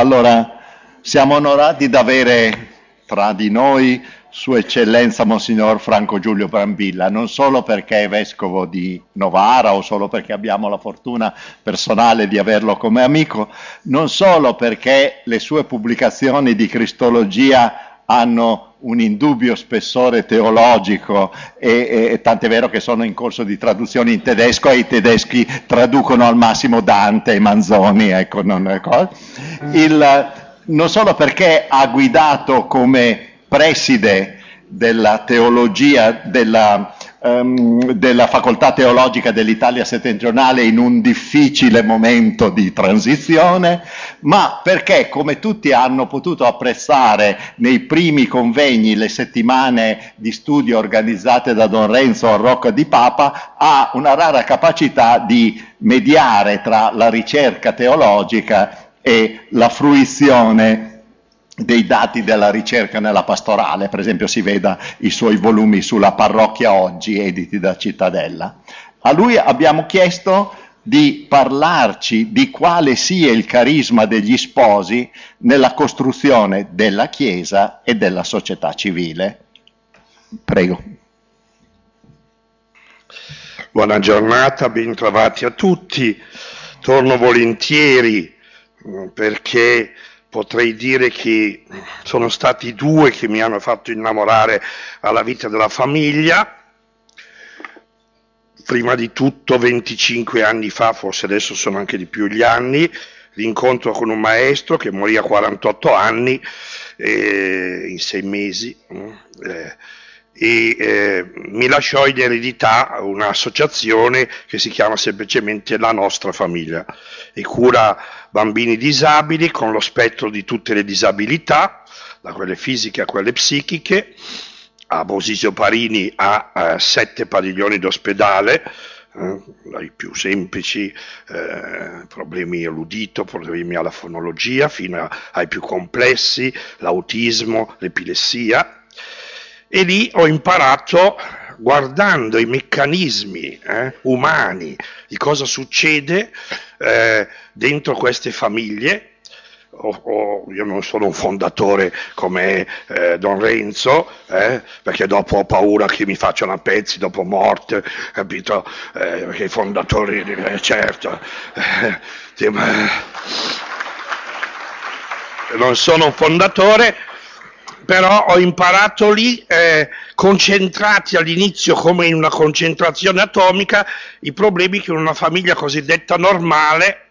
Allora, siamo onorati di avere tra di noi Sua Eccellenza Monsignor Franco Giulio Brambilla, non solo perché è vescovo di Novara o solo perché abbiamo la fortuna personale di averlo come amico, non solo perché le sue pubblicazioni di Cristologia hanno un indubbio spessore teologico e, e tant'è vero che sono in corso di traduzione in tedesco e i tedeschi traducono al massimo Dante e Manzoni, ecco, non. Il, non solo perché ha guidato come preside della teologia, della, um, della facoltà teologica dell'Italia settentrionale in un difficile momento di transizione, ma perché, come tutti hanno potuto apprezzare nei primi convegni, le settimane di studio organizzate da Don Renzo a Rocca di Papa, ha una rara capacità di mediare tra la ricerca teologica e la fruizione dei dati della ricerca nella pastorale, per esempio si veda i suoi volumi sulla parrocchia oggi editi da Cittadella. A lui abbiamo chiesto di parlarci di quale sia il carisma degli sposi nella costruzione della Chiesa e della società civile. Prego. Buona giornata, ben trovati a tutti. Torno volentieri mm, perché potrei dire che sono stati due che mi hanno fatto innamorare alla vita della famiglia. Prima di tutto 25 anni fa, forse adesso sono anche di più gli anni, l'incontro con un maestro che morì a 48 anni eh, in sei mesi. Eh, e eh, mi lasciò in eredità un'associazione che si chiama semplicemente La Nostra Famiglia e cura bambini disabili con lo spettro di tutte le disabilità, da quelle fisiche a quelle psichiche. A Bosisio Parini ha eh, sette padiglioni d'ospedale, eh, dai più semplici eh, problemi all'udito, problemi alla fonologia, fino a, ai più complessi, l'autismo, l'epilessia e lì ho imparato, guardando i meccanismi eh, umani, di cosa succede eh, dentro queste famiglie, Oh, oh, io non sono un fondatore come eh, Don Renzo, eh, perché dopo ho paura che mi facciano a pezzi dopo morte, capito? Eh, perché i fondatori, eh, certo, eh, non sono un fondatore, però ho imparato lì, eh, concentrati all'inizio come in una concentrazione atomica, i problemi che in una famiglia cosiddetta normale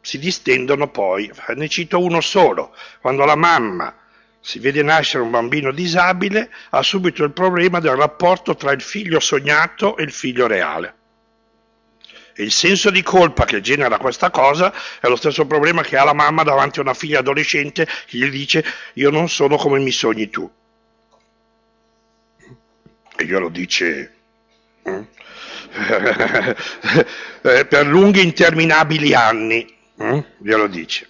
si distendono poi. Ne cito uno solo, quando la mamma si vede nascere un bambino disabile, ha subito il problema del rapporto tra il figlio sognato e il figlio reale. E il senso di colpa che genera questa cosa è lo stesso problema che ha la mamma davanti a una figlia adolescente che gli dice io non sono come mi sogni tu. E glielo dice eh? per lunghi interminabili anni, eh? glielo dice.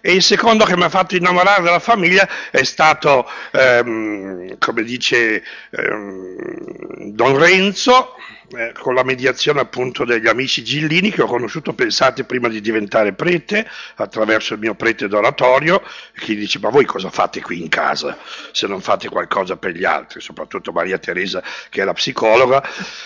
E il secondo che mi ha fatto innamorare della famiglia è stato, ehm, come dice ehm, Don Renzo, eh, con la mediazione appunto degli amici Gillini che ho conosciuto, pensate, prima di diventare prete, attraverso il mio prete d'oratorio, che dice ma voi cosa fate qui in casa se non fate qualcosa per gli altri, soprattutto Maria Teresa che è la psicologa,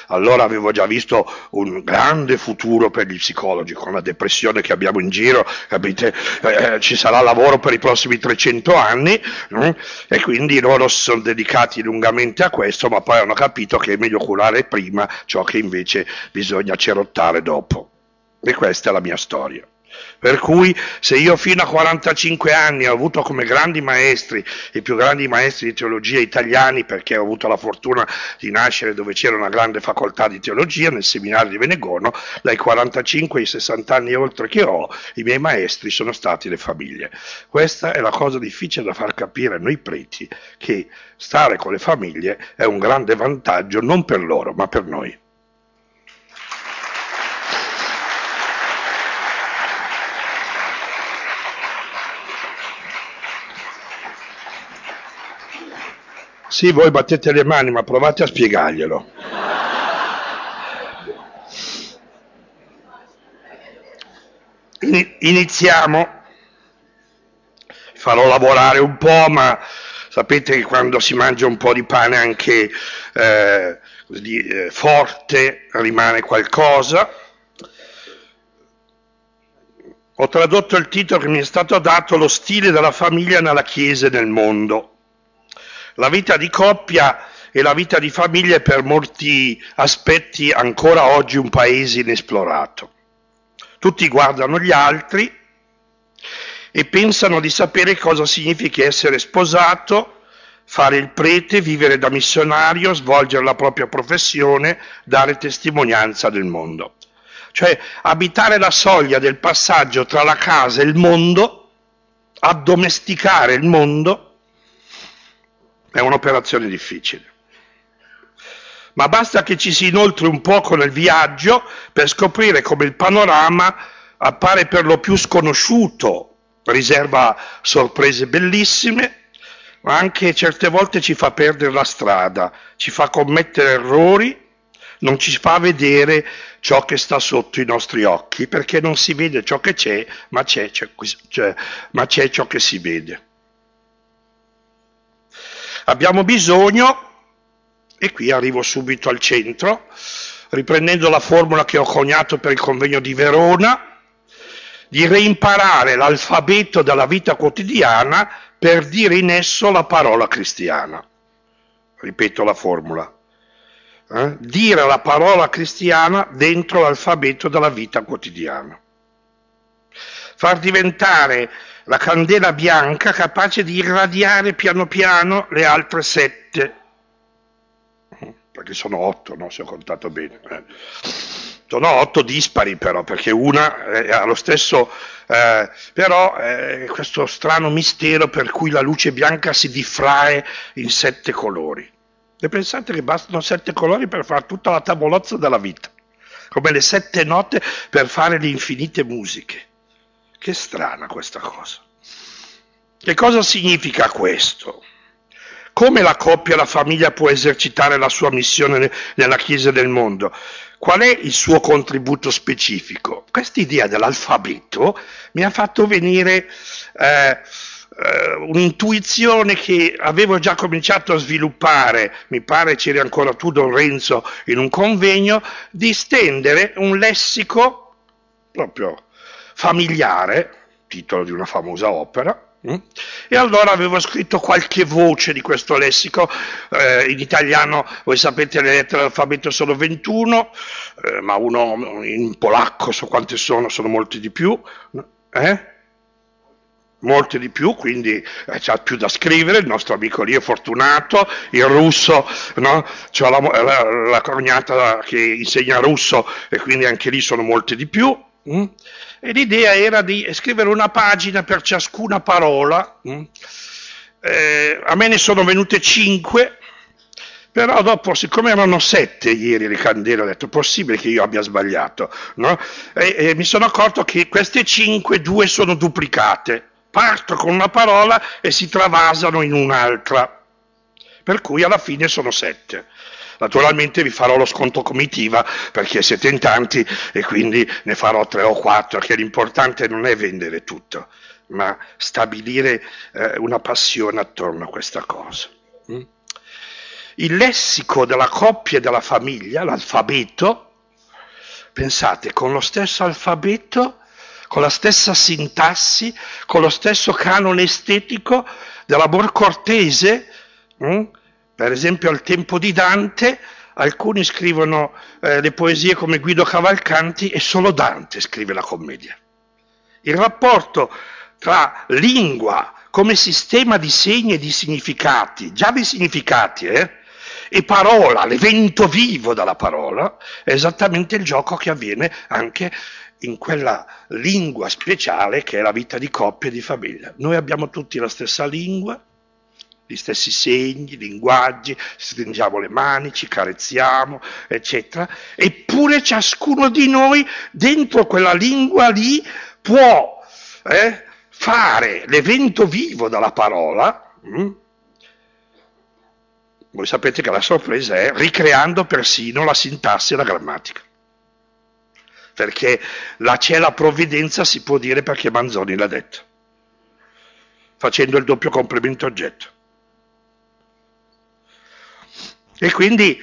allora avevo già visto un grande futuro per gli psicologi, con la depressione che abbiamo in giro, capite, eh, ci sarà lavoro per i prossimi 300 anni mm? e quindi loro si sono dedicati lungamente a questo, ma poi hanno capito che è meglio curare prima, cioè ciò che invece bisogna cerottare dopo. E questa è la mia storia. Per cui se io fino a 45 anni ho avuto come grandi maestri, i più grandi maestri di teologia italiani, perché ho avuto la fortuna di nascere dove c'era una grande facoltà di teologia, nel seminario di Venegono, dai 45 ai 60 anni oltre che ho, i miei maestri sono stati le famiglie. Questa è la cosa difficile da far capire a noi preti, che stare con le famiglie è un grande vantaggio non per loro, ma per noi. Sì, voi battete le mani, ma provate a spiegarglielo. Iniziamo farò lavorare un po', ma sapete che quando si mangia un po' di pane anche eh, eh, forte rimane qualcosa. Ho tradotto il titolo che mi è stato dato Lo stile della famiglia nella Chiesa e nel mondo. La vita di coppia e la vita di famiglia è per molti aspetti ancora oggi un paese inesplorato. Tutti guardano gli altri e pensano di sapere cosa significa essere sposato, fare il prete, vivere da missionario, svolgere la propria professione, dare testimonianza del mondo. Cioè abitare la soglia del passaggio tra la casa e il mondo, addomesticare il mondo, è un'operazione difficile ma basta che ci si inoltri un poco nel viaggio per scoprire come il panorama appare per lo più sconosciuto, riserva sorprese bellissime, ma anche certe volte ci fa perdere la strada, ci fa commettere errori, non ci fa vedere ciò che sta sotto i nostri occhi, perché non si vede ciò che c'è, ma c'è, c'è, c'è, ma c'è ciò che si vede. Abbiamo bisogno e qui arrivo subito al centro, riprendendo la formula che ho coniato per il convegno di Verona, di reimparare l'alfabeto della vita quotidiana per dire in esso la parola cristiana. Ripeto la formula. Eh? Dire la parola cristiana dentro l'alfabeto della vita quotidiana. Far diventare la candela bianca capace di irradiare piano piano le altre sette perché sono otto, no? se ho contato bene. Eh. Sono otto dispari però, perché una ha lo stesso, eh, però eh, questo strano mistero per cui la luce bianca si diffrae in sette colori. E pensate che bastano sette colori per fare tutta la tavolozza della vita, come le sette note per fare le infinite musiche. Che strana questa cosa. Che cosa significa questo? Come la coppia la famiglia può esercitare la sua missione nella Chiesa del mondo? Qual è il suo contributo specifico? Questa idea dell'alfabeto mi ha fatto venire eh, eh, un'intuizione che avevo già cominciato a sviluppare, mi pare c'eri ancora tu Don Renzo in un convegno, di stendere un lessico proprio familiare, titolo di una famosa opera, Mm? E allora avevo scritto qualche voce di questo lessico, eh, in italiano voi sapete le lettere dell'alfabeto sono 21, eh, ma uno in polacco so quante sono, sono molte di più, eh? molte di più, quindi eh, c'ha più da scrivere, il nostro amico lì è fortunato, il russo, no? c'ho la, la, la cognata che insegna russo e quindi anche lì sono molte di più. Mm? E l'idea era di scrivere una pagina per ciascuna parola. Mm? Eh, a me ne sono venute cinque, però dopo, siccome erano sette ieri le candele, ho detto possibile che io abbia sbagliato, no? e, e mi sono accorto che queste cinque, due sono duplicate, parto con una parola e si travasano in un'altra, per cui alla fine sono sette. Naturalmente vi farò lo sconto comitiva perché siete in tanti e quindi ne farò tre o quattro, che l'importante non è vendere tutto, ma stabilire eh, una passione attorno a questa cosa. Mm? Il lessico della coppia e della famiglia, l'alfabeto, pensate, con lo stesso alfabeto, con la stessa sintassi, con lo stesso canone estetico dell'amor cortese, mm? Per esempio al tempo di Dante alcuni scrivono eh, le poesie come Guido Cavalcanti e solo Dante scrive la commedia. Il rapporto tra lingua come sistema di segni e di significati, già di significati, eh, e parola, l'evento vivo della parola, è esattamente il gioco che avviene anche in quella lingua speciale che è la vita di coppia e di famiglia. Noi abbiamo tutti la stessa lingua, gli stessi segni, linguaggi, stringiamo le mani, ci carezziamo, eccetera, eppure ciascuno di noi dentro quella lingua lì può eh, fare l'evento vivo della parola. Hm? Voi sapete che la sorpresa è ricreando persino la sintassi e la grammatica. Perché la c'è la provvidenza, si può dire perché Manzoni l'ha detto. facendo il doppio complemento oggetto. E quindi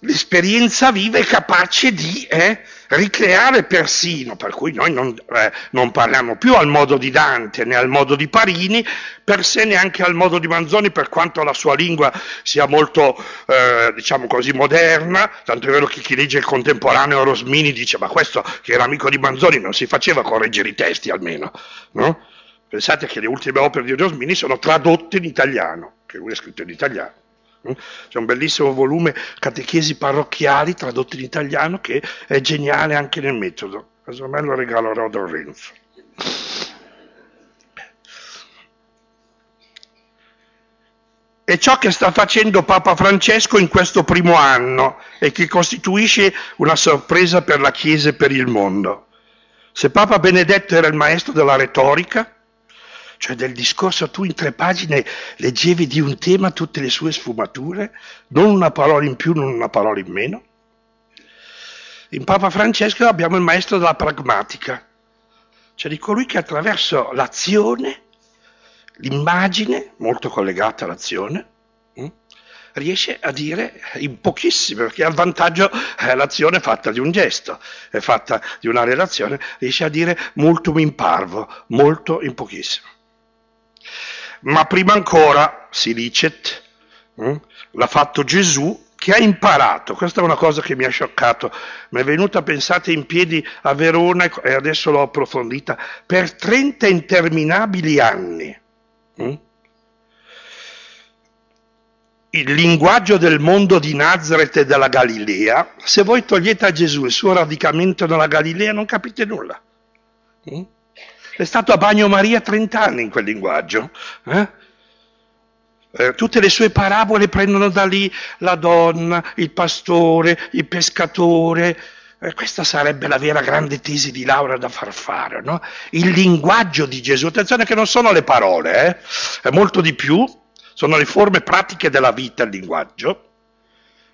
l'esperienza viva è capace di eh, ricreare persino, per cui noi non, eh, non, parliamo più al modo di Dante né al modo di Parini, per sé neanche al modo di Manzoni, per quanto la sua lingua sia molto, eh, diciamo così, moderna, tanto è vero che chi legge il contemporaneo Rosmini dice ma questo che era amico di Manzoni non si faceva correggere i testi almeno, no? Pensate che le ultime opere di Rosmini sono tradotte in italiano, che lui ha scritto in italiano. Mm? C'è un bellissimo volume Catechesi parrocchiali tradotto in italiano che è geniale anche nel metodo. Casomai lo regalo a Renzo. È ciò che sta facendo Papa Francesco in questo primo anno e che costituisce una sorpresa per la Chiesa e per il mondo. Se Papa Benedetto era il maestro della retorica, cioè del discorso tu in tre pagine leggevi di un tema tutte le sue sfumature, non una parola in più, non una parola in meno. In Papa Francesco abbiamo il maestro della pragmatica, cioè di colui che attraverso l'azione, l'immagine, molto collegata all'azione, hm, riesce a dire in pochissimo, perché ha il vantaggio eh, l'azione è fatta di un gesto, è fatta di una relazione, riesce a dire multum in parvo, molto in pochissimo. Ma prima ancora, si licet, hm, l'ha fatto Gesù che ha imparato, questa è una cosa che mi ha scioccato, mi è venuta, pensate, in piedi a Verona e adesso l'ho approfondita, per 30 interminabili anni. Hm? Il linguaggio del mondo di Nazareth e della Galilea, se voi togliete a Gesù il suo radicamento nella Galilea non capite nulla. È stato a Bagnomaria 30 anni in quel linguaggio. Eh? Eh, tutte le sue parabole prendono da lì la donna, il pastore, il pescatore. Eh, questa sarebbe la vera grande tesi di laurea da far fare, no? Il linguaggio di Gesù. Attenzione che non sono le parole, eh? è molto di più, sono le forme pratiche della vita il linguaggio.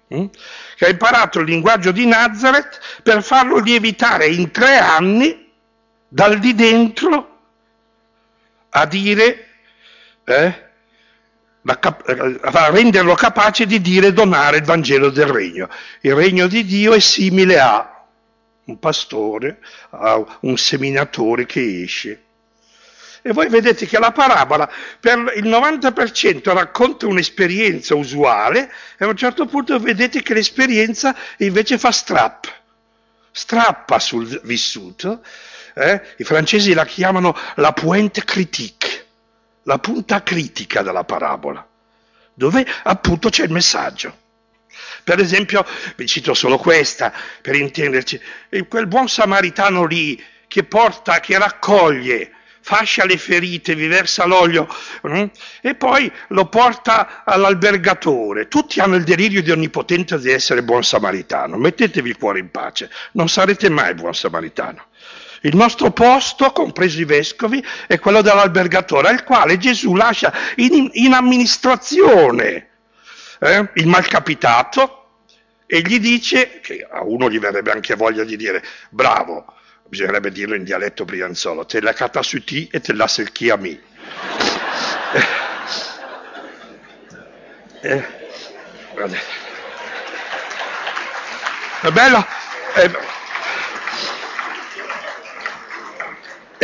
Hm? Che ha imparato il linguaggio di Nazareth per farlo lievitare in tre anni dal di dentro a dire, eh, eh, a renderlo capace di dire donare il Vangelo del Regno. Il Regno di Dio è simile a un pastore, a un seminatore che esce. E voi vedete che la parabola per il 90% racconta un'esperienza usuale e a un certo punto vedete che l'esperienza invece fa strap, strappa sul vissuto eh? I francesi la chiamano la pointe critique, la punta critica della parabola, dove appunto c'è il messaggio. Per esempio, vi cito solo questa per intenderci, quel buon samaritano lì che porta, che raccoglie, fascia le ferite, vi versa l'olio mm, e poi lo porta all'albergatore. Tutti hanno il delirio di onnipotenza di essere buon samaritano. Mettetevi il cuore in pace, non sarete mai buon samaritano. Il nostro posto, compreso i vescovi, è quello dell'albergatore, al quale Gesù lascia in, in amministrazione eh, il malcapitato e gli dice, che a uno gli verrebbe anche voglia di dire, bravo, bisognerebbe dirlo in dialetto brianzolo, te la cata su ti e te la selchi a me. Eh, eh, è bello, è,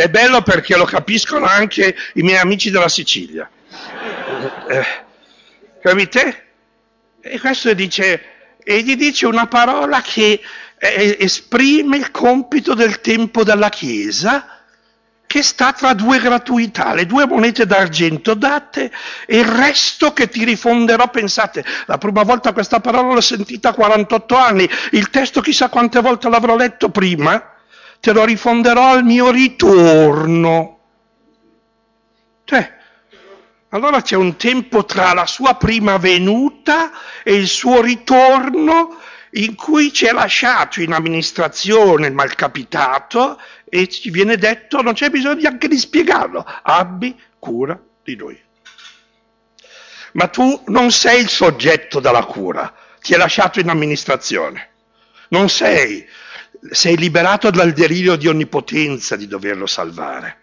È bello perché lo capiscono anche i miei amici della Sicilia. Eh, capite? E questo dice, e gli dice una parola che eh, esprime il compito del tempo della Chiesa, che sta tra due gratuità, le due monete d'argento date e il resto che ti rifonderò. Pensate, la prima volta questa parola l'ho sentita a 48 anni, il testo chissà quante volte l'avrò letto prima te lo rifonderò al mio ritorno. Cioè, allora c'è un tempo tra la sua prima venuta e il suo ritorno in cui ci è lasciato in amministrazione il malcapitato e ci viene detto non c'è bisogno neanche di spiegarlo, abbi cura di lui. Ma tu non sei il soggetto della cura, ti è lasciato in amministrazione. Non sei sei liberato dal delirio di onnipotenza di doverlo salvare.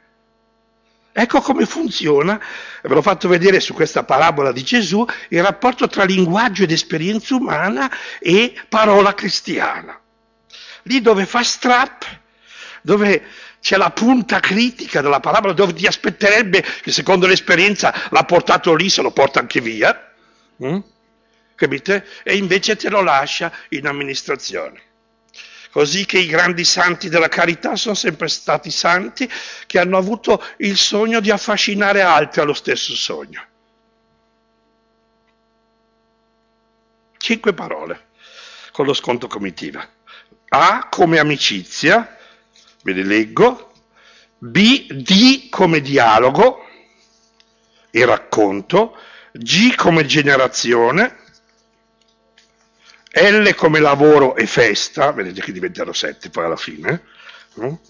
Ecco come funziona, ve l'ho fatto vedere su questa parabola di Gesù, il rapporto tra linguaggio ed esperienza umana e parola cristiana. Lì dove fa strap, dove c'è la punta critica della parabola, dove ti aspetterebbe che secondo l'esperienza l'ha portato lì, se lo porta anche via, mm? capite? E invece te lo lascia in amministrazione così che i grandi santi della carità sono sempre stati santi che hanno avuto il sogno di affascinare altri allo stesso sogno. Cinque parole con lo sconto comitiva. A come amicizia, ve le leggo, B D come dialogo e racconto, G come generazione, L come lavoro e festa, vedete che diventerò sette poi alla fine, no?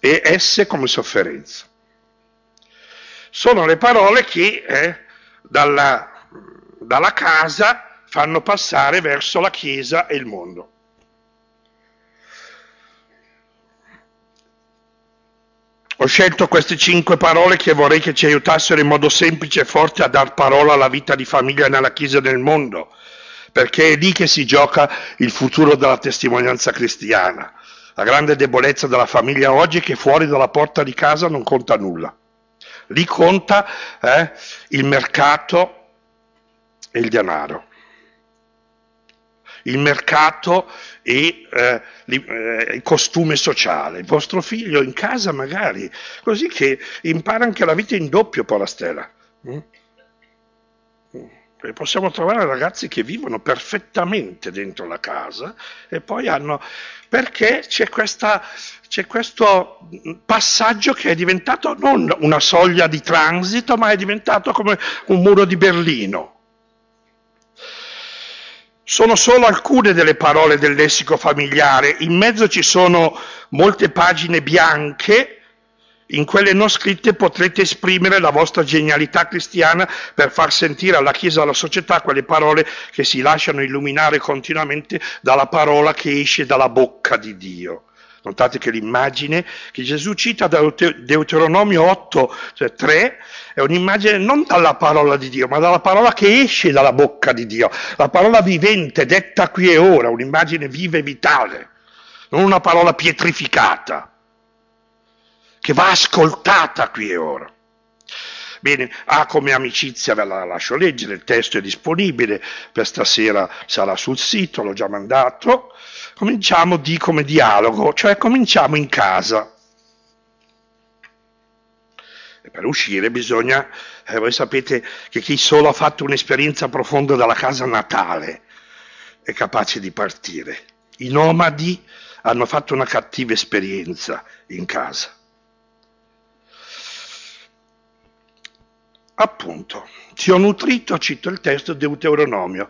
e S come sofferenza. Sono le parole che eh, dalla, dalla casa fanno passare verso la Chiesa e il mondo. Ho scelto queste cinque parole che vorrei che ci aiutassero in modo semplice e forte a dar parola alla vita di famiglia nella Chiesa e nel mondo perché è lì che si gioca il futuro della testimonianza cristiana. La grande debolezza della famiglia oggi è che fuori dalla porta di casa non conta nulla. Lì conta eh, il mercato e il denaro. Il mercato e eh, eh, il costume sociale. Il vostro figlio in casa magari, così che impara anche la vita in doppio poi la stella. Mm? E possiamo trovare ragazzi che vivono perfettamente dentro la casa e poi hanno... perché c'è, questa, c'è questo passaggio che è diventato non una soglia di transito, ma è diventato come un muro di Berlino. Sono solo alcune delle parole del lessico familiare, in mezzo ci sono molte pagine bianche in quelle non scritte potrete esprimere la vostra genialità cristiana per far sentire alla Chiesa e alla società quelle parole che si lasciano illuminare continuamente dalla parola che esce dalla bocca di Dio. Notate che l'immagine che Gesù cita da Deuteronomio 8, cioè 3, è un'immagine non dalla parola di Dio, ma dalla parola che esce dalla bocca di Dio, la parola vivente, detta qui e ora, un'immagine viva e vitale, non una parola pietrificata che va ascoltata qui e ora. Bene, A come amicizia ve la lascio leggere, il testo è disponibile, per stasera sarà sul sito, l'ho già mandato. Cominciamo D come dialogo, cioè cominciamo in casa. E per uscire bisogna, eh, voi sapete che chi solo ha fatto un'esperienza profonda dalla casa natale è capace di partire. I nomadi hanno fatto una cattiva esperienza in casa. Appunto, ti ho nutrito, cito il testo Deuteronomio,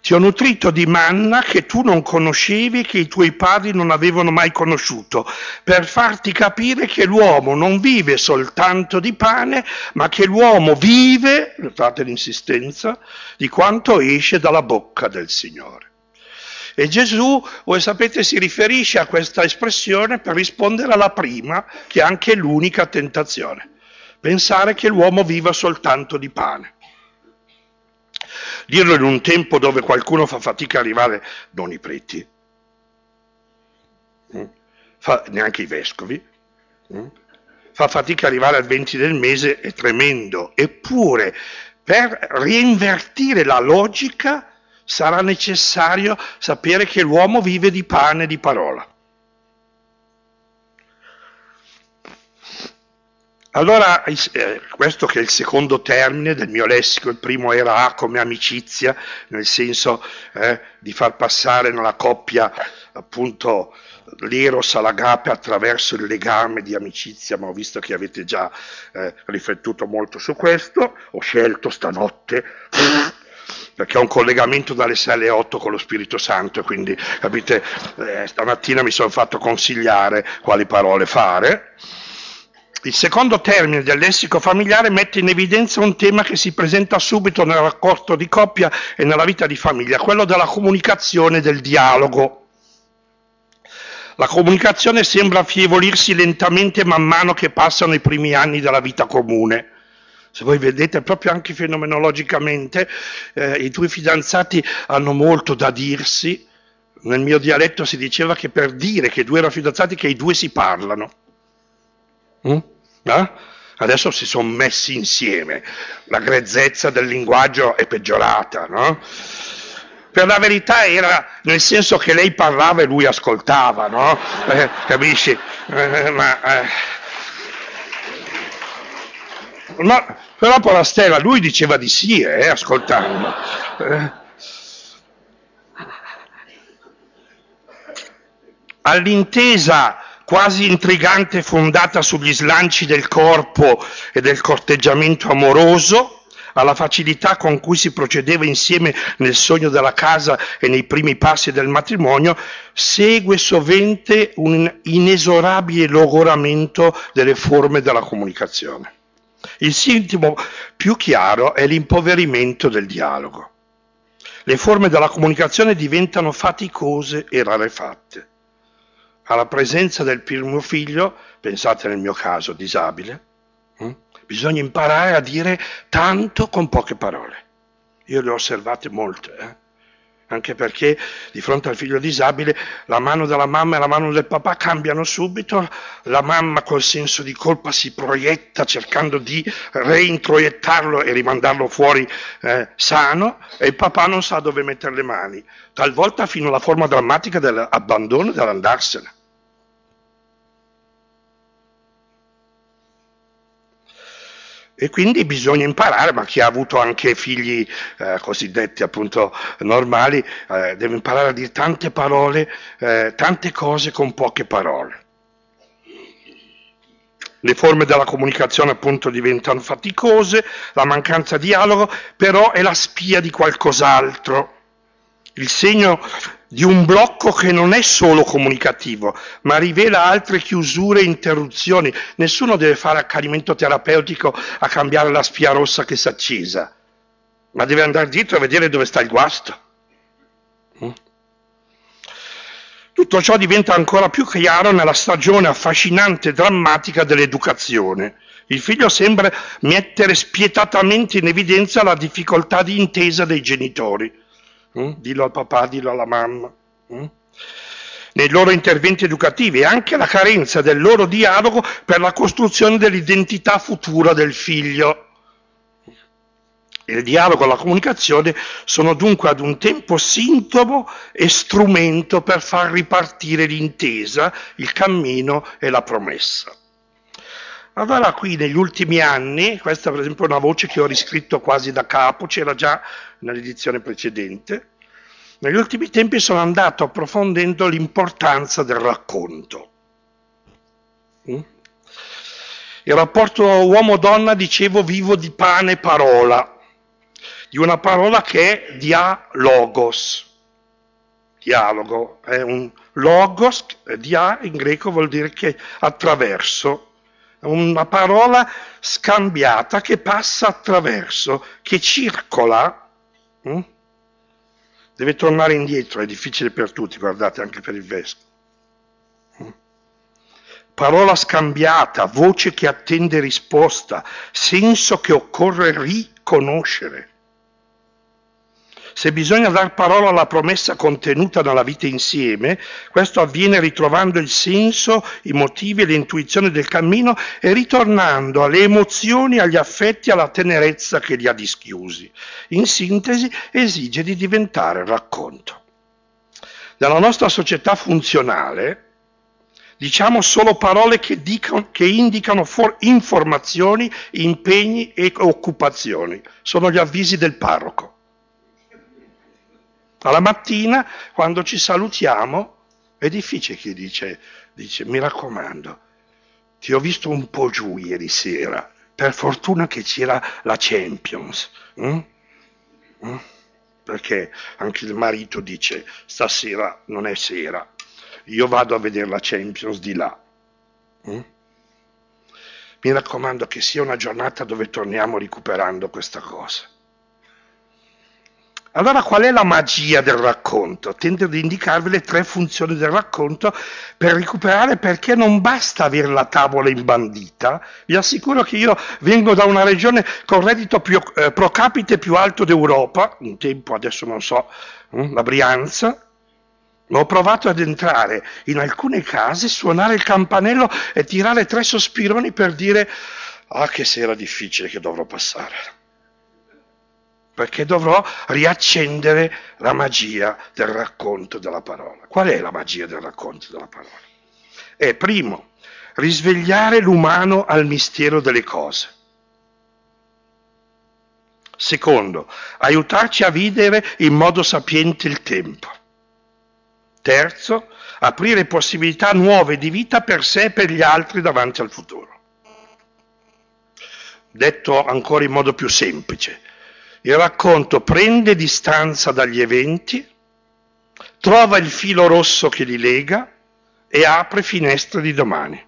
ti ho nutrito di manna che tu non conoscevi che i tuoi padri non avevano mai conosciuto, per farti capire che l'uomo non vive soltanto di pane, ma che l'uomo vive, notate l'insistenza, di quanto esce dalla bocca del Signore. E Gesù, voi sapete, si riferisce a questa espressione per rispondere alla prima, che è anche l'unica tentazione pensare che l'uomo viva soltanto di pane. Dirlo in un tempo dove qualcuno fa fatica a arrivare, non i preti, mm, neanche i vescovi, mm, fa fatica a arrivare al 20 del mese, è tremendo. Eppure, per reinvertire la logica, sarà necessario sapere che l'uomo vive di pane e di parola. Allora, eh, questo che è il secondo termine del mio lessico, il primo era A come amicizia, nel senso eh, di far passare nella coppia appunto l'eros all'agape attraverso il legame di amicizia, ma ho visto che avete già eh, riflettuto molto su questo, ho scelto stanotte perché ho un collegamento dalle 6 alle 8 con lo Spirito Santo quindi capite, eh, stamattina mi sono fatto consigliare quali parole fare. Il secondo termine del lessico familiare mette in evidenza un tema che si presenta subito nel rapporto di coppia e nella vita di famiglia, quello della comunicazione e del dialogo. La comunicazione sembra affievolirsi lentamente man mano che passano i primi anni della vita comune. Se voi vedete proprio anche fenomenologicamente, eh, i due fidanzati hanno molto da dirsi. Nel mio dialetto si diceva che per dire che i due erano fidanzati che i due si parlano. Mm? Eh? Adesso si sono messi insieme, la grezzezza del linguaggio è peggiorata, no? Per la verità era nel senso che lei parlava e lui ascoltava, no? Eh, capisci? Eh, ma, eh. ma, però Polastella, lui diceva di sì, eh, ascoltando. Eh. All'intesa quasi intrigante fondata sugli slanci del corpo e del corteggiamento amoroso, alla facilità con cui si procedeva insieme nel sogno della casa e nei primi passi del matrimonio, segue sovente un inesorabile logoramento delle forme della comunicazione. Il sintomo più chiaro è l'impoverimento del dialogo. Le forme della comunicazione diventano faticose e rarefatte alla presenza del primo figlio, pensate nel mio caso disabile, hm? bisogna imparare a dire tanto con poche parole. Io le ho osservate molte, eh? Anche perché di fronte al figlio disabile la mano della mamma e la mano del papà cambiano subito, la mamma col senso di colpa si proietta cercando di reintroiettarlo e rimandarlo fuori eh, sano e il papà non sa dove mettere le mani, talvolta fino alla forma drammatica dell'abbandono e dell'andarsene. E quindi bisogna imparare, ma chi ha avuto anche figli eh, cosiddetti appunto normali, eh, deve imparare a dire tante parole, eh, tante cose con poche parole. Le forme della comunicazione appunto diventano faticose, la mancanza di dialogo però è la spia di qualcos'altro, il segno di un blocco che non è solo comunicativo, ma rivela altre chiusure e interruzioni. Nessuno deve fare accanimento terapeutico a cambiare la spia rossa che si è accesa, ma deve andare dietro a vedere dove sta il guasto. Mm? Tutto ciò diventa ancora più chiaro nella stagione affascinante e drammatica dell'educazione. Il figlio sembra mettere spietatamente in evidenza la difficoltà di intesa dei genitori Mm? dillo al papà, dillo alla mamma, mm? nei loro interventi educativi e anche la carenza del loro dialogo per la costruzione dell'identità futura del figlio. Il dialogo e la comunicazione sono dunque ad un tempo sintomo e strumento per far ripartire l'intesa, il cammino e la promessa. Allora qui negli ultimi anni, questa per esempio è una voce che ho riscritto quasi da capo, c'era già nell'edizione precedente, negli ultimi tempi sono andato approfondendo l'importanza del racconto. Mm? Il rapporto uomo-donna, dicevo, vivo di pane e parola, di una parola che è dialogos. Dialogo è un logos, dia in greco vuol dire che attraverso una parola scambiata che passa attraverso, che circola. Hm? Deve tornare indietro, è difficile per tutti, guardate, anche per il vescovo. Hm? Parola scambiata, voce che attende risposta, senso che occorre riconoscere. Se bisogna dar parola alla promessa contenuta nella vita insieme, questo avviene ritrovando il senso, i motivi e l'intuizione del cammino e ritornando alle emozioni, agli affetti, alla tenerezza che li ha dischiusi. In sintesi, esige di diventare racconto. Nella nostra società funzionale, diciamo solo parole che, dicono, che indicano for, informazioni, impegni e occupazioni. Sono gli avvisi del parroco. Alla mattina, quando ci salutiamo, è difficile che dice, dice, mi raccomando, ti ho visto un po' giù ieri sera, per fortuna che c'era la Champions. Mm? Mm? Perché anche il marito dice, stasera non è sera, io vado a vedere la Champions di là. Mm? Mi raccomando che sia una giornata dove torniamo recuperando questa cosa. Allora qual è la magia del racconto? Tento di indicarvi le tre funzioni del racconto per recuperare perché non basta avere la tavola imbandita. Vi assicuro che io vengo da una regione con reddito più, eh, pro capite più alto d'Europa, un tempo adesso non so, hm, la Brianza, ho provato ad entrare in alcune case, suonare il campanello e tirare tre sospironi per dire ah che sera difficile che dovrò passare perché dovrò riaccendere la magia del racconto della parola. Qual è la magia del racconto della parola? È primo, risvegliare l'umano al mistero delle cose. Secondo, aiutarci a vivere in modo sapiente il tempo. Terzo, aprire possibilità nuove di vita per sé e per gli altri davanti al futuro. Detto ancora in modo più semplice, il racconto prende distanza dagli eventi, trova il filo rosso che li lega e apre finestre di domani.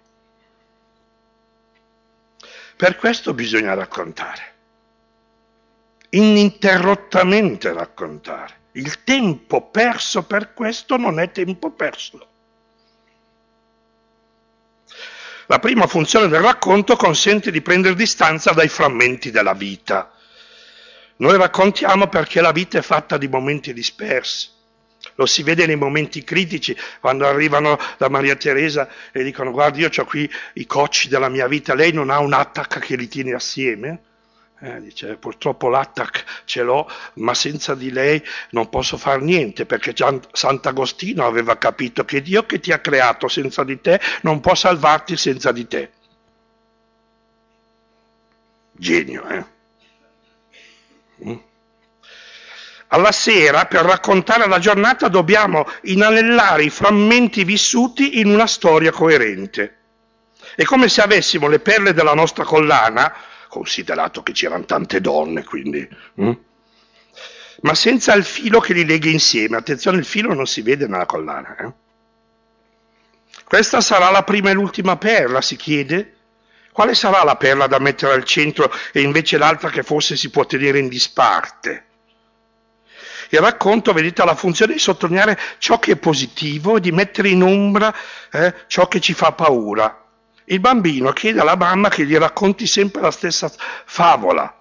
Per questo bisogna raccontare, ininterrottamente raccontare. Il tempo perso per questo non è tempo perso. La prima funzione del racconto consente di prendere distanza dai frammenti della vita noi raccontiamo perché la vita è fatta di momenti dispersi. Lo si vede nei momenti critici, quando arrivano da Maria Teresa e dicono guardi io ho qui i cocci della mia vita, lei non ha un attack che li tiene assieme? Eh, dice, purtroppo l'attack ce l'ho, ma senza di lei non posso fare niente, perché Gian, Sant'Agostino aveva capito che Dio che ti ha creato senza di te non può salvarti senza di te. Genio, eh? Mm? Alla sera, per raccontare la giornata, dobbiamo inanellare i frammenti vissuti in una storia coerente. È come se avessimo le perle della nostra collana, considerato che c'erano tante donne, quindi, hm? ma senza il filo che li leghi insieme. Attenzione, il filo non si vede nella collana. Eh? Questa sarà la prima e l'ultima perla, si chiede? Quale sarà la perla da mettere al centro e invece l'altra che forse si può tenere in disparte? Il racconto, vedete, ha la funzione di sottolineare ciò che è positivo e di mettere in ombra eh, ciò che ci fa paura. Il bambino chiede alla mamma che gli racconti sempre la stessa favola.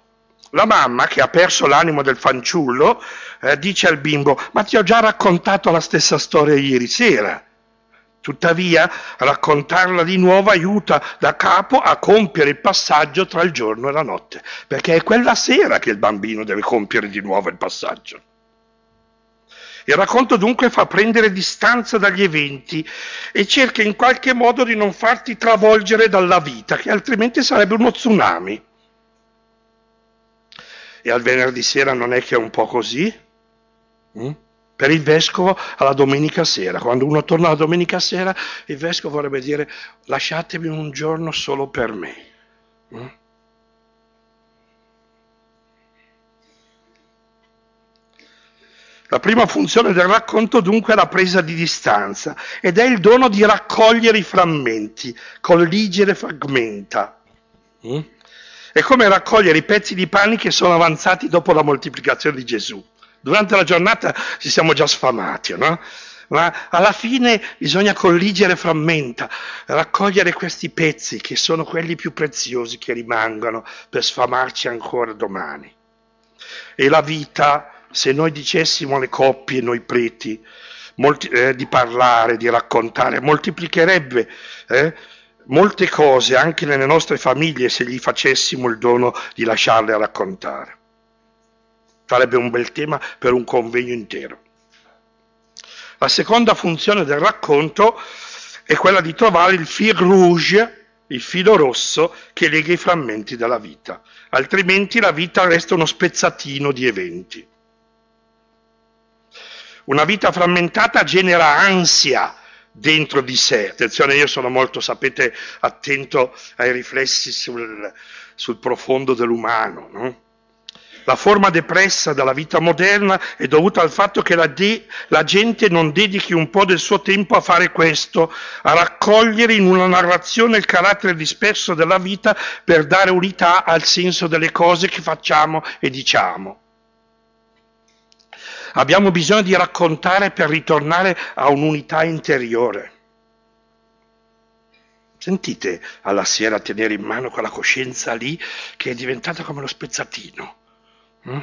La mamma, che ha perso l'animo del fanciullo, eh, dice al bimbo, ma ti ho già raccontato la stessa storia ieri sera. Tuttavia, raccontarla di nuovo aiuta da capo a compiere il passaggio tra il giorno e la notte, perché è quella sera che il bambino deve compiere di nuovo il passaggio. Il racconto dunque fa prendere distanza dagli eventi e cerca in qualche modo di non farti travolgere dalla vita, che altrimenti sarebbe uno tsunami. E al venerdì sera non è che è un po' così? Mm? Per il vescovo alla domenica sera, quando uno torna la domenica sera, il vescovo vorrebbe dire lasciatemi un giorno solo per me. Mm? La prima funzione del racconto dunque è la presa di distanza ed è il dono di raccogliere i frammenti, colligere fragmenta. Mm? È come raccogliere i pezzi di pane che sono avanzati dopo la moltiplicazione di Gesù. Durante la giornata ci siamo già sfamati, no? Ma alla fine bisogna colligere frammenta, raccogliere questi pezzi che sono quelli più preziosi che rimangono per sfamarci ancora domani. E la vita, se noi dicessimo alle coppie, noi preti, molti, eh, di parlare, di raccontare, moltiplicherebbe eh, molte cose anche nelle nostre famiglie se gli facessimo il dono di lasciarle raccontare. Sarebbe un bel tema per un convegno intero. La seconda funzione del racconto è quella di trovare il fil rouge, il filo rosso che lega i frammenti della vita, altrimenti la vita resta uno spezzatino di eventi. Una vita frammentata genera ansia dentro di sé. Attenzione, io sono molto, sapete, attento ai riflessi sul, sul profondo dell'umano. No? La forma depressa della vita moderna è dovuta al fatto che la, de- la, gente non dedichi un po' del suo tempo a fare questo, a raccogliere in una narrazione il carattere disperso della vita per dare unità al senso delle cose che facciamo e diciamo. Abbiamo bisogno di raccontare per ritornare a un'unità interiore. Sentite alla sera tenere in mano quella coscienza lì che è diventata come lo spezzatino. Hm?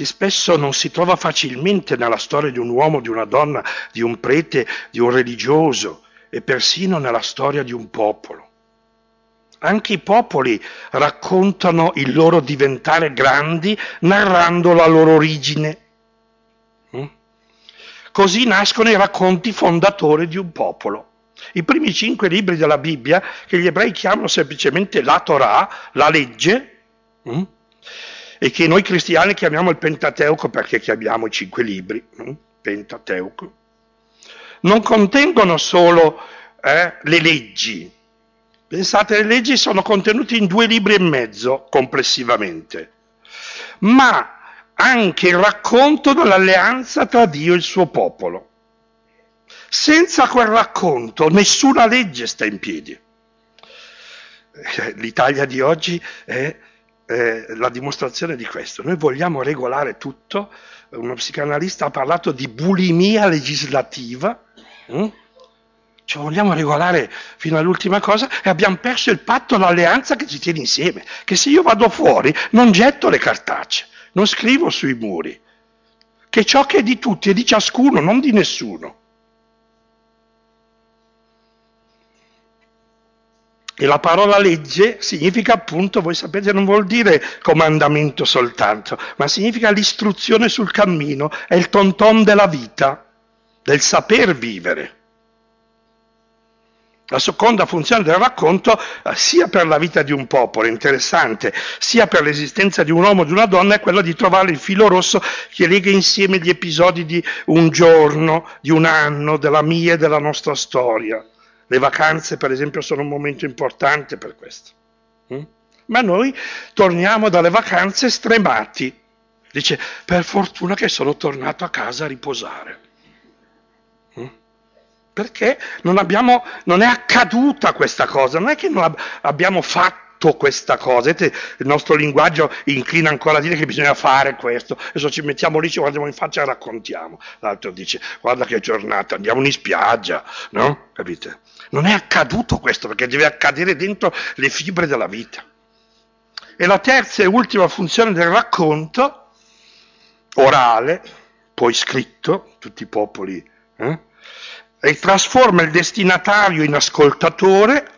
che spesso non si trova facilmente nella storia di un uomo, di una donna, di un prete, di un religioso e persino nella storia di un popolo. Anche i popoli raccontano il loro diventare grandi narrando la loro origine. Mm? Così nascono i racconti fondatori di un popolo. I primi cinque libri della Bibbia, che gli ebrei chiamano semplicemente la Torah, la legge, mm? e che noi cristiani chiamiamo il Pentateuco perché chiamiamo i cinque libri, hm? Pentateuco, non contengono solo eh, le leggi. Pensate, le leggi sono contenute in due libri e mezzo complessivamente, ma anche il racconto dell'alleanza tra Dio e il suo popolo. Senza quel racconto nessuna legge sta in piedi. Eh, L'Italia di oggi è la dimostrazione di questo. Noi vogliamo regolare tutto, uno psicanalista ha parlato di bulimia legislativa, hm? cioè vogliamo regolare fino all'ultima cosa e abbiamo perso il patto, l'alleanza che ci tiene insieme, che se io vado fuori non getto le cartacee, non scrivo sui muri, che ciò che è di tutti è di ciascuno, non di nessuno. E la parola legge significa appunto, voi sapete, non vuol dire comandamento soltanto, ma significa l'istruzione sul cammino, è il tonton della vita, del saper vivere. La seconda funzione del racconto, eh, sia per la vita di un popolo interessante, sia per l'esistenza di un uomo o di una donna, è quella di trovare il filo rosso che lega insieme gli episodi di un giorno, di un anno, della mia e della nostra storia. Le vacanze, per esempio, sono un momento importante per questo. Mm? Ma noi torniamo dalle vacanze stremati. Dice, per fortuna che sono tornato a casa a riposare. Mm? Perché non, abbiamo, non, è accaduta questa cosa, non è che non abbiamo fatto questa cosa. Il nostro linguaggio inclina ancora a dire che bisogna fare questo. Adesso ci mettiamo lì, ci guardiamo in faccia e raccontiamo. L'altro dice, guarda che giornata, andiamo in spiaggia, no? Capite? Non è accaduto questo perché deve accadere dentro le fibre della vita. E la terza e ultima funzione del racconto, orale, poi scritto, tutti i popoli, eh? e trasforma il destinatario in ascoltatore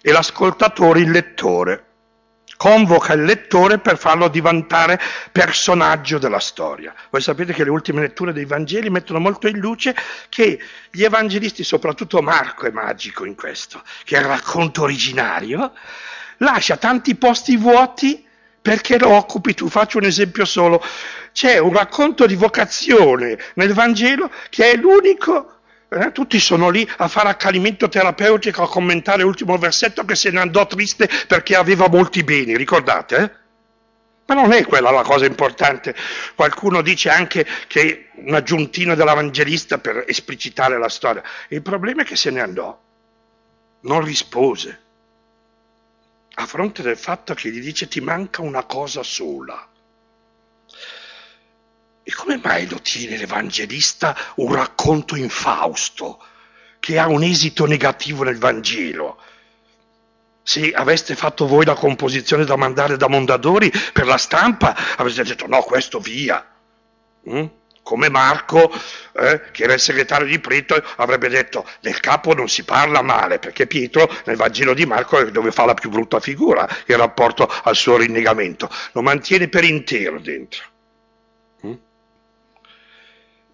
e l'ascoltatore in lettore convoca il lettore per farlo diventare personaggio della storia. Voi sapete che le ultime letture dei Vangeli mettono molto in luce che gli evangelisti, soprattutto Marco è magico in questo, che è il racconto originario, lascia tanti posti vuoti perché lo occupi tu. Faccio un esempio solo. C'è un racconto di vocazione nel Vangelo che è l'unico eh, tutti sono lì a fare accanimento terapeutico, a commentare l'ultimo versetto che se ne andò triste perché aveva molti beni, ricordate? Eh? Ma non è quella la cosa importante. Qualcuno dice anche che un aggiuntino dell'evangelista per esplicitare la storia. Il problema è che se ne andò, non rispose, a fronte del fatto che gli dice ti manca una cosa sola. E come mai lo tiene l'Evangelista un racconto infausto che ha un esito negativo nel Vangelo? Se aveste fatto voi la composizione da mandare da Mondadori per la stampa, avreste detto no, questo via. Mm? Come Marco, eh, che era il segretario di Pietro, avrebbe detto del capo non si parla male, perché Pietro nel Vangelo di Marco è dove fa la più brutta figura in rapporto al suo rinnegamento. Lo mantiene per intero dentro.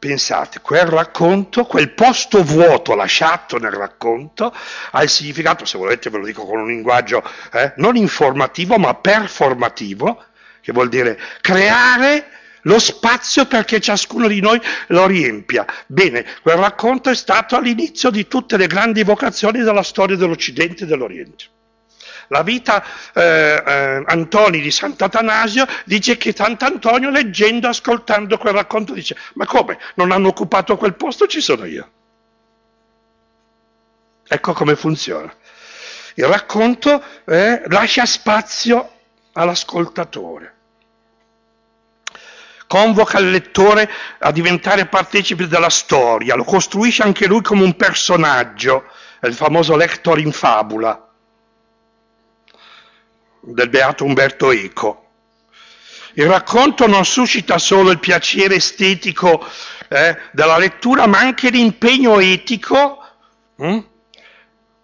Pensate, quel racconto, quel posto vuoto lasciato nel racconto ha il significato, se volete ve lo dico con un linguaggio eh, non informativo ma performativo, che vuol dire creare lo spazio perché ciascuno di noi lo riempia. Bene, quel racconto è stato all'inizio di tutte le grandi vocazioni della storia dell'Occidente e dell'Oriente. La vita eh, eh, Antoni di Sant'Atanasio dice che Sant'Antonio leggendo, ascoltando quel racconto dice ma come? Non hanno occupato quel posto? Ci sono io. Ecco come funziona. Il racconto eh, lascia spazio all'ascoltatore. convoca il lettore a diventare partecipe della storia, lo costruisce anche lui come un personaggio, il famoso lector in fabula del beato Umberto Eco. Il racconto non suscita solo il piacere estetico eh, della lettura, ma anche l'impegno etico, hm?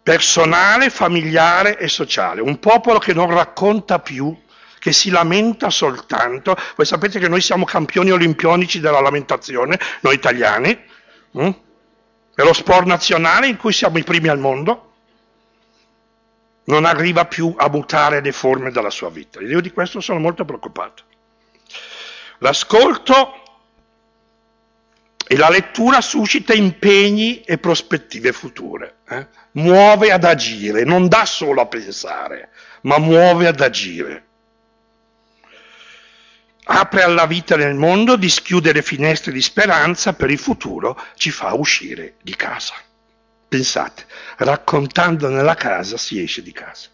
personale, familiare e sociale. Un popolo che non racconta più, che si lamenta soltanto. Voi sapete che noi siamo campioni olimpionici della lamentazione, noi italiani. Hm? È lo sport nazionale in cui siamo i primi al mondo non arriva più a mutare le forme della sua vita. Io di questo sono molto preoccupato. L'ascolto e la lettura suscita impegni e prospettive future, eh? muove ad agire, non dà solo a pensare, ma muove ad agire. Apre alla vita nel mondo, dischiude le finestre di speranza per il futuro, ci fa uscire di casa. Pensate, raccontando nella casa si esce di casa.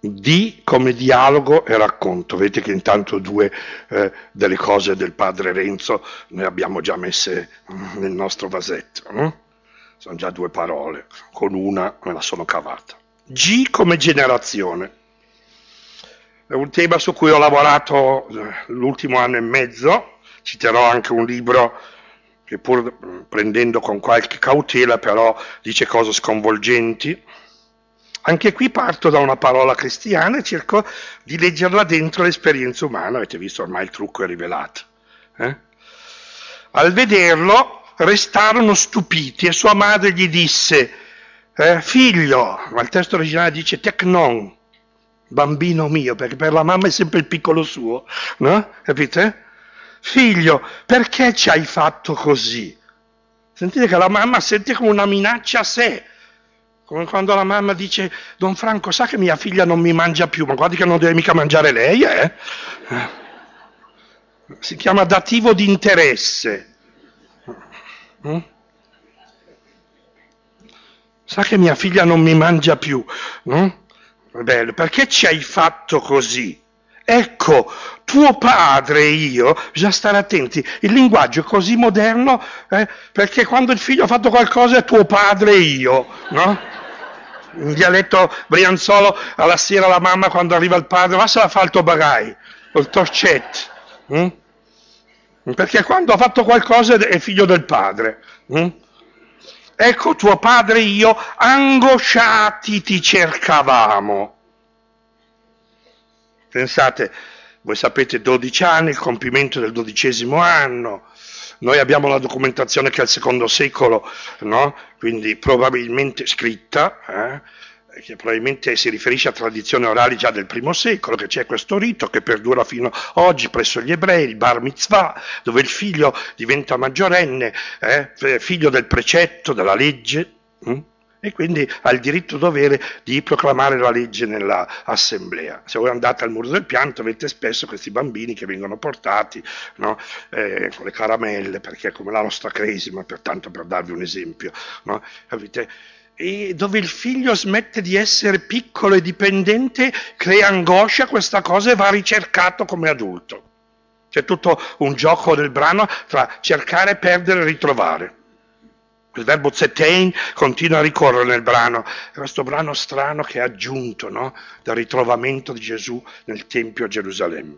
di come dialogo e racconto. Vedete che intanto due eh, delle cose del padre Renzo ne abbiamo già messe nel nostro vasetto. No? Sono già due parole, con una me la sono cavata. G come generazione. È un tema su cui ho lavorato eh, l'ultimo anno e mezzo, citerò anche un libro che pur mm, prendendo con qualche cautela però dice cose sconvolgenti anche qui parto da una parola cristiana e cerco di leggerla dentro l'esperienza umana, avete visto ormai il trucco è rivelato. Eh? Al vederlo restarono stupiti e sua madre gli disse, eh, figlio, ma il testo originale dice tecnon, bambino mio, perché per la mamma è sempre il piccolo suo, no? Capite? Figlio, perché ci hai fatto così? Sentite che la mamma sente come una minaccia a sé come quando la mamma dice, Don Franco, sa che mia figlia non mi mangia più, ma guardi che non deve mica mangiare lei, eh? Si chiama dativo di interesse. Mm? Sa che mia figlia non mi mangia più, no? Bello, perché ci hai fatto così? Ecco, tuo padre e io, bisogna stare attenti, il linguaggio è così moderno eh, perché quando il figlio ha fatto qualcosa è tuo padre e io, no? in dialetto brianzolo, alla sera la mamma quando arriva il padre, ma se la fa il tuo bagai, il torcet. Hm? Perché quando ha fatto qualcosa è figlio del padre. Hm? Ecco tuo padre e io, angosciati ti cercavamo. Pensate, voi sapete 12 anni, il compimento del dodicesimo anno, noi abbiamo la documentazione che è al secondo secolo, no? quindi probabilmente scritta, eh? che probabilmente si riferisce a tradizioni orali già del primo secolo, che c'è questo rito che perdura fino ad oggi presso gli ebrei, il bar mitzvah, dove il figlio diventa maggiorenne, eh? figlio del precetto, della legge. Hm? E quindi ha il diritto dovere di proclamare la legge nell'assemblea. Se voi andate al muro del pianto avete spesso questi bambini che vengono portati no? eh, con le caramelle, perché è come la nostra cresima, pertanto per darvi un esempio, no? e dove il figlio smette di essere piccolo e dipendente, crea angoscia, questa cosa e va ricercato come adulto. C'è tutto un gioco del brano tra cercare, perdere e ritrovare. Il verbo zetein continua a ricorrere nel brano, questo brano strano che è aggiunto no? dal ritrovamento di Gesù nel Tempio a Gerusalemme.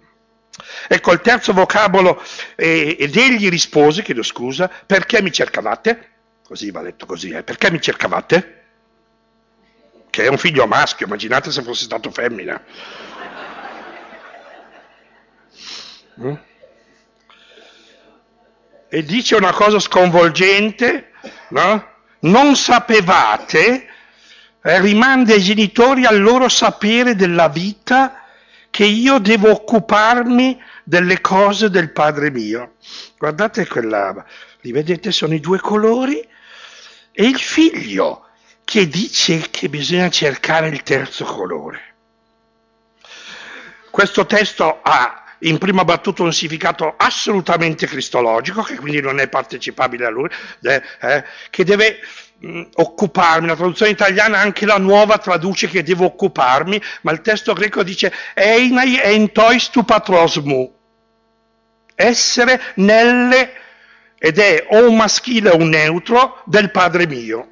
Ecco il terzo vocabolo, eh, ed egli rispose, chiedo scusa, perché mi cercavate? Così va letto così, eh, perché mi cercavate? Che è un figlio maschio, immaginate se fosse stato femmina. Mm? E dice una cosa sconvolgente, no? Non sapevate, eh, rimanda ai genitori al loro sapere della vita che io devo occuparmi delle cose del Padre mio. Guardate quella, li vedete, sono i due colori e il figlio che dice che bisogna cercare il terzo colore. Questo testo ha in prima battuta un significato assolutamente cristologico, che quindi non è partecipabile a lui, eh, eh, che deve mh, occuparmi, la traduzione italiana anche la nuova traduce che devo occuparmi, ma il testo greco dice einai entois tu patrosmu, essere nelle, ed è o un maschile o un neutro, del Padre mio.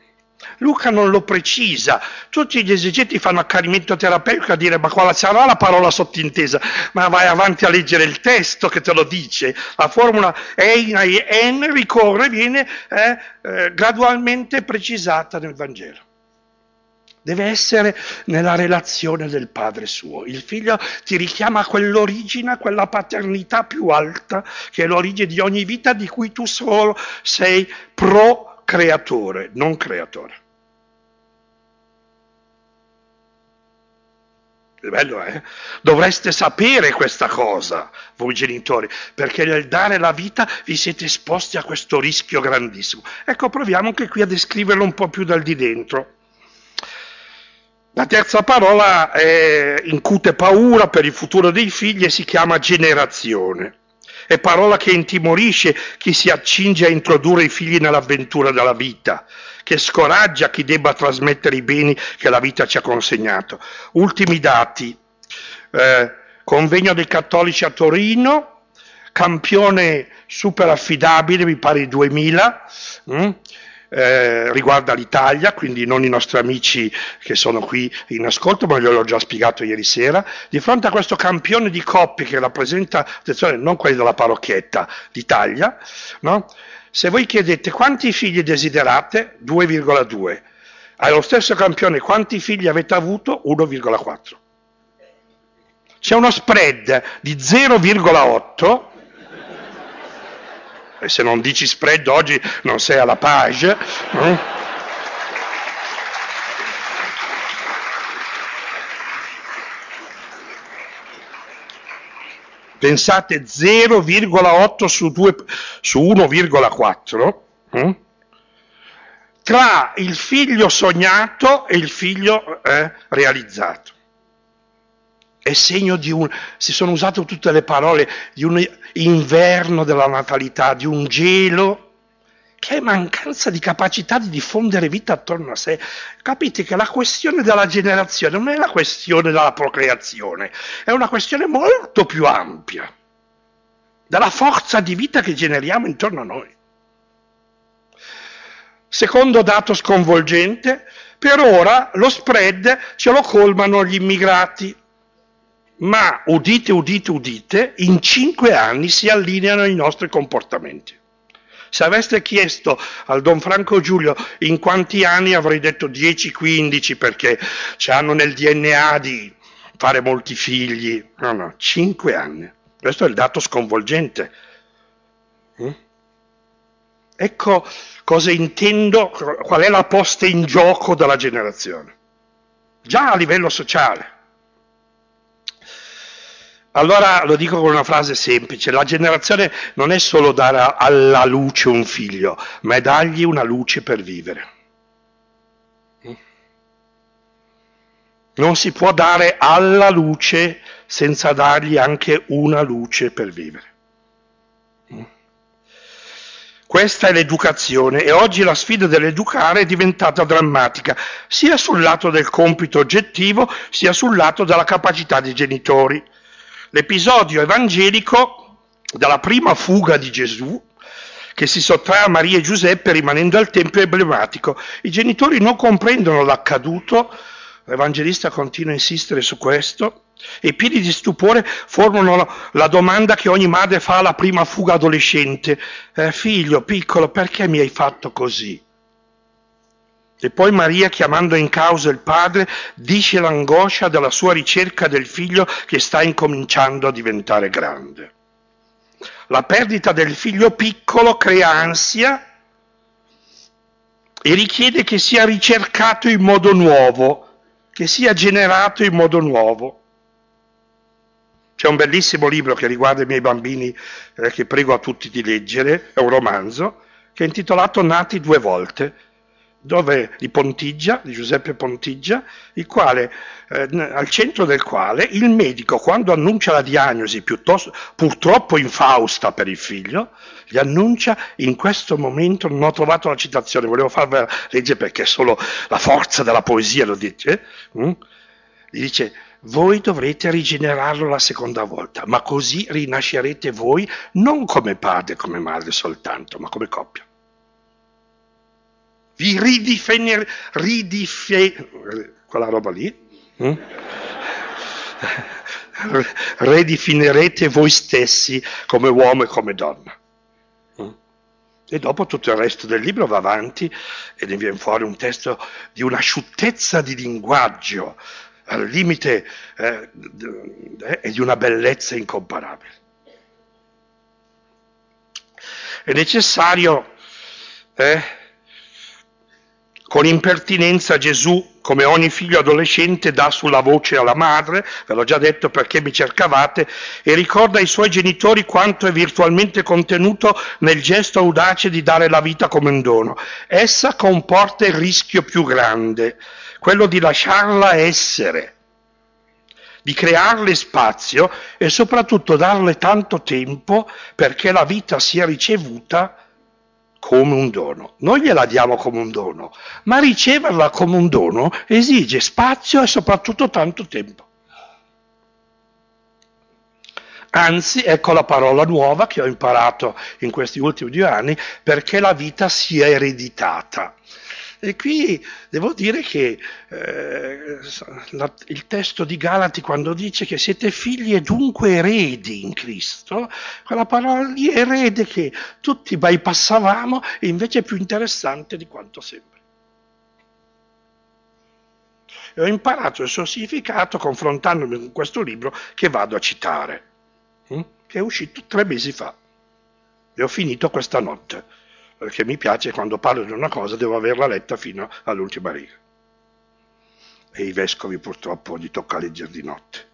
Luca non lo precisa, tutti gli esegeti fanno accanimento terapeutico a dire ma quale sarà la parola sottintesa, ma vai avanti a leggere il testo che te lo dice, la formula ein, en ricorre, viene eh, eh, gradualmente precisata nel Vangelo. Deve essere nella relazione del Padre suo. Il figlio ti richiama a quell'origine, a quella paternità più alta, che è l'origine di ogni vita di cui tu solo sei pro-creatore, non creatore. Bello, eh? Dovreste sapere questa cosa, voi genitori, perché nel dare la vita vi siete esposti a questo rischio grandissimo. Ecco, proviamo anche qui a descriverlo un po' più dal di dentro. La terza parola è, incute paura per il futuro dei figli e si chiama generazione. È parola che intimorisce chi si accinge a introdurre i figli nell'avventura della vita, che scoraggia chi debba trasmettere i beni che la vita ci ha consegnato. Ultimi dati. Eh, convegno dei cattolici a Torino, campione super affidabile, mi pare 2000. Mm? Eh, riguarda l'Italia, quindi non i nostri amici che sono qui in ascolto, ma gliel'ho già spiegato ieri sera, di fronte a questo campione di coppie che rappresenta, attenzione, non quelli della parrocchietta d'Italia, no? se voi chiedete quanti figli desiderate, 2,2. Allo stesso campione quanti figli avete avuto? 1,4. C'è uno spread di 0,8 e se non dici spread oggi non sei alla page. No? Pensate 0,8 su, 2, su 1,4 hm? tra il figlio sognato e il figlio eh, realizzato è segno di un, si sono usate tutte le parole, di un inverno della natalità, di un gelo, che è mancanza di capacità di diffondere vita attorno a sé. Capite che la questione della generazione non è la questione della procreazione, è una questione molto più ampia, della forza di vita che generiamo intorno a noi. Secondo dato sconvolgente, per ora lo spread ce lo colmano gli immigrati ma udite, udite, udite, in cinque anni si allineano i nostri comportamenti. Se aveste chiesto al Don Franco Giulio in quanti anni avrei detto 10-15 perché hanno nel DNA di fare molti figli. No, no, 5 anni. Questo è il dato sconvolgente. Mm? Ecco cosa intendo, qual è la posta in gioco della generazione. Già a livello sociale. Allora lo dico con una frase semplice, la generazione non è solo dare alla luce un figlio, ma è dargli una luce per vivere. Non si può dare alla luce senza dargli anche una luce per vivere. Questa è l'educazione e oggi la sfida dell'educare è diventata drammatica, sia sul lato del compito oggettivo, sia sul lato della capacità dei genitori l'episodio evangelico della prima fuga di Gesù che si sottrae a Maria e Giuseppe rimanendo al Tempio emblematico. I genitori non comprendono l'accaduto, l'Evangelista continua a insistere su questo, e pieni di stupore formano la domanda che ogni madre fa alla prima fuga adolescente. Eh, figlio, piccolo, perché mi hai fatto così? E poi Maria, chiamando in causa il padre, dice l'angoscia della sua ricerca del figlio che sta incominciando a diventare grande. La perdita del figlio piccolo crea ansia e richiede che sia ricercato in modo nuovo, che sia generato in modo nuovo. C'è un bellissimo libro che riguarda i miei bambini eh, che prego a tutti di leggere, è un romanzo, che è intitolato Nati due volte dove, di Pontigia, di Giuseppe Pontigia, quale, eh, al centro del quale il medico, quando annuncia la diagnosi purtroppo infausta per il figlio, gli annuncia in questo momento, non ho trovato la citazione, volevo farvela leggere perché solo la forza della poesia lo dice, hm? gli dice voi dovrete rigenerarlo la seconda volta, ma così rinascerete voi non come padre come madre soltanto, ma come coppia. Vi ridifinirete, ridife, quella roba lì, hm? ridefinirete voi stessi come uomo e come donna. Hm? E dopo tutto il resto del libro va avanti e ne viene fuori un testo di un'asciuttezza di linguaggio, al limite eh, e di una bellezza incomparabile. È necessario, eh, con impertinenza Gesù, come ogni figlio adolescente, dà sulla voce alla madre, ve l'ho già detto perché mi cercavate, e ricorda ai suoi genitori quanto è virtualmente contenuto nel gesto audace di dare la vita come un dono. Essa comporta il rischio più grande, quello di lasciarla essere, di crearle spazio e soprattutto darle tanto tempo perché la vita sia ricevuta come un dono. Noi gliela diamo come un dono, ma riceverla come un dono esige spazio e soprattutto tanto tempo. Anzi, ecco la parola nuova che ho imparato in questi ultimi due anni, perché la vita sia ereditata. E qui devo dire che eh, la, il testo di Galati quando dice che siete figli e dunque eredi in Cristo, quella parola lì erede che tutti bypassavamo e invece è più interessante di quanto sembra. E ho imparato il suo significato confrontandomi con questo libro che vado a citare, hm? che è uscito tre mesi fa e ho finito questa notte perché mi piace quando parlo di una cosa devo averla letta fino all'ultima riga. E i vescovi purtroppo gli tocca leggere di notte.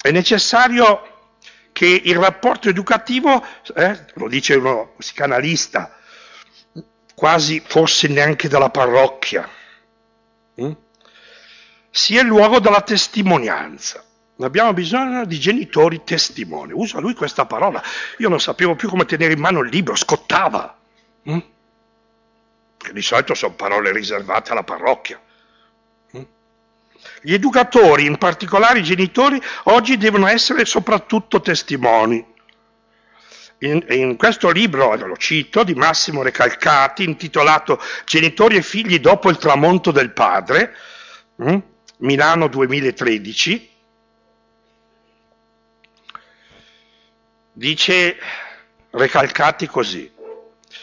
È necessario che il rapporto educativo, eh, lo dice uno psicanalista, quasi forse neanche dalla parrocchia, hm? sia il luogo della testimonianza. Abbiamo bisogno di genitori testimoni. Usa lui questa parola. Io non sapevo più come tenere in mano il libro, scottava. Mm? Che di solito sono parole riservate alla parrocchia. Mm? Gli educatori, in particolare i genitori, oggi devono essere soprattutto testimoni. In, in, questo libro, lo cito, di Massimo Recalcati, intitolato Genitori e figli dopo il tramonto del padre, mm? Milano 2013, dice Recalcati così,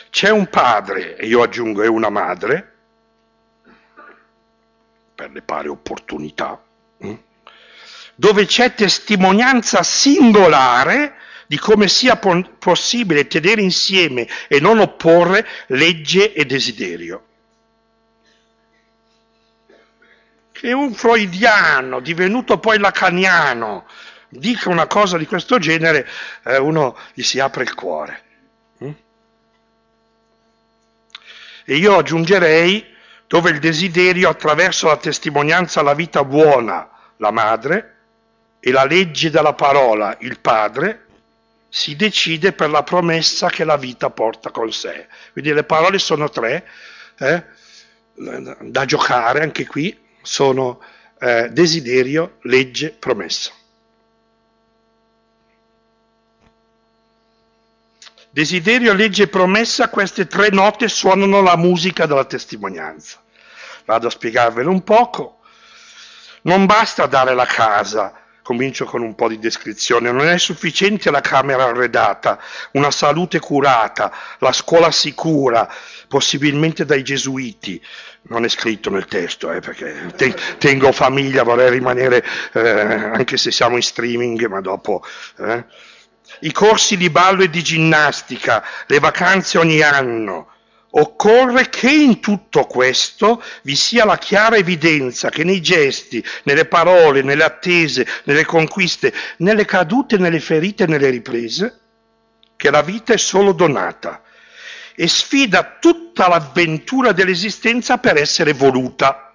c'è un padre, e io aggiungo è una madre, per le pari opportunità, hm, dove c'è testimonianza singolare di come sia possibile tenere insieme e non opporre legge e desiderio. Che un freudiano, divenuto poi lacaniano, dica una cosa di questo genere, eh, uno gli si apre il cuore. Mm? E io aggiungerei dove il desiderio attraverso la testimonianza alla vita buona, la madre, e la legge della parola, il padre, si decide per la promessa che la vita porta con sé. Quindi le parole sono tre, eh, da giocare anche qui, sono eh, desiderio, legge, promessa. Desiderio, legge e promessa, queste tre note suonano la musica della testimonianza. Vado a spiegarvelo un poco. Non basta dare la casa, comincio con un po' di descrizione, non è sufficiente la camera arredata, una salute curata, la scuola sicura, possibilmente dai gesuiti. Non è scritto nel testo, eh, perché te- tengo famiglia, vorrei rimanere, eh, anche se siamo in streaming, ma dopo... Eh i corsi di ballo e di ginnastica, le vacanze ogni anno. Occorre che in tutto questo vi sia la chiara evidenza che nei gesti, nelle parole, nelle attese, nelle conquiste, nelle cadute, nelle ferite, nelle riprese, che la vita è solo donata e sfida tutta l'avventura dell'esistenza per essere voluta.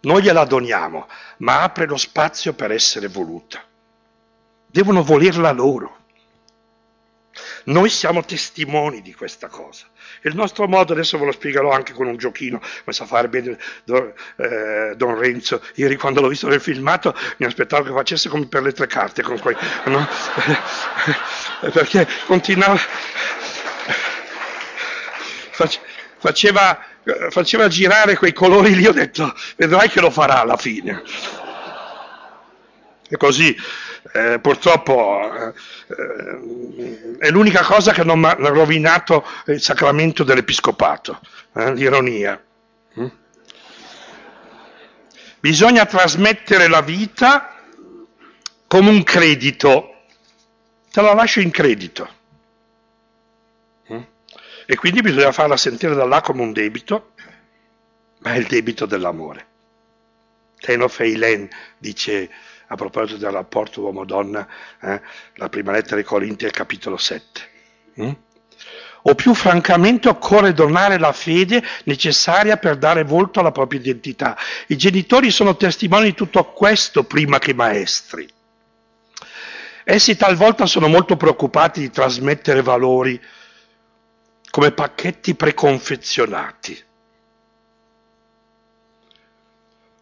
Noi gliela doniamo, ma apre lo spazio per essere voluta. Devono volerla loro. Noi siamo testimoni di questa cosa. Il nostro modo, adesso ve lo spiegherò anche con un giochino, come sa fare bene Don, eh, Don Renzo. Ieri quando l'ho visto nel filmato mi aspettavo che facesse come per le tre carte, con quei, no? perché continuava, faceva, faceva girare quei colori lì, ho detto, vedrai che lo farà alla fine. E così eh, purtroppo eh, è l'unica cosa che non ha rovinato il sacramento dell'episcopato, eh, l'ironia. Mm? Bisogna trasmettere la vita come un credito, te la lascio in credito. Mm? E quindi bisogna farla sentire da là come un debito, ma è il debito dell'amore. Teno Feilen dice a proposito del rapporto uomo-donna, eh, la prima lettera ai Corinti al capitolo 7. Mm? O più francamente occorre donare la fede necessaria per dare volto alla propria identità. I genitori sono testimoni di tutto questo prima che maestri. Essi talvolta sono molto preoccupati di trasmettere valori come pacchetti preconfezionati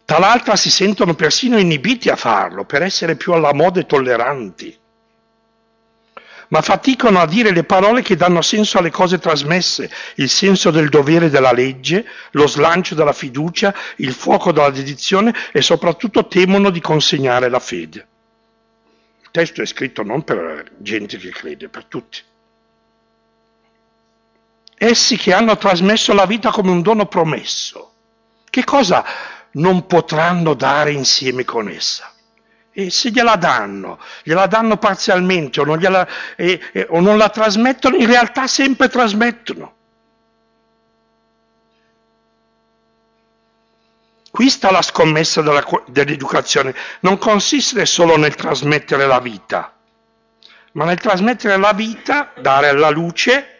Tal'altra si sentono persino inibiti a farlo per essere più alla moda e tolleranti. Ma faticano a dire le parole che danno senso alle cose trasmesse, il senso del dovere della legge, lo slancio della fiducia, il fuoco della dedizione e soprattutto temono di consegnare la fede. Il testo è scritto non per gente che crede, per tutti. Essi che hanno trasmesso la vita come un dono promesso. Che cosa non potranno dare insieme con essa. E se gliela danno, gliela danno parzialmente o non, gliela, eh, eh, o non la trasmettono, in realtà sempre trasmettono. Qui sta la scommessa della, dell'educazione. Non consiste solo nel trasmettere la vita, ma nel trasmettere la vita, dare alla luce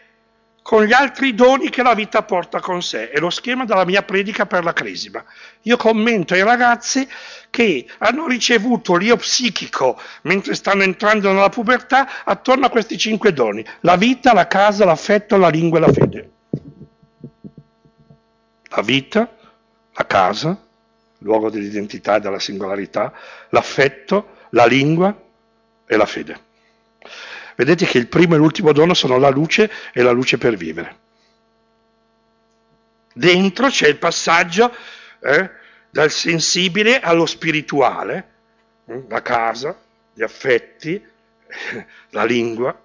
con gli altri doni che la vita porta con sé. È lo schema della mia predica per la cresima. Io commento ai ragazzi che hanno ricevuto l'io psichico mentre stanno entrando nella pubertà attorno a questi cinque doni. La vita, la casa, l'affetto, la lingua e la fede. La vita, la casa, luogo dell'identità e della singolarità, l'affetto, la lingua e la fede. Vedete che il primo e l'ultimo dono sono la luce e la luce per vivere. Dentro c'è il passaggio eh, dal sensibile allo spirituale, eh, la casa, gli affetti, la lingua.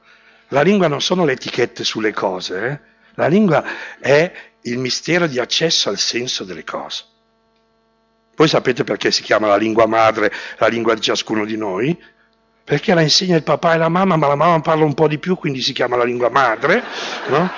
La lingua non sono le etichette sulle cose, eh? la lingua è il mistero di accesso al senso delle cose. Voi sapete perché si chiama la lingua madre, la lingua di ciascuno di noi? Perché la insegna il papà e la mamma, ma la mamma parla un po' di più, quindi si chiama la lingua madre, no?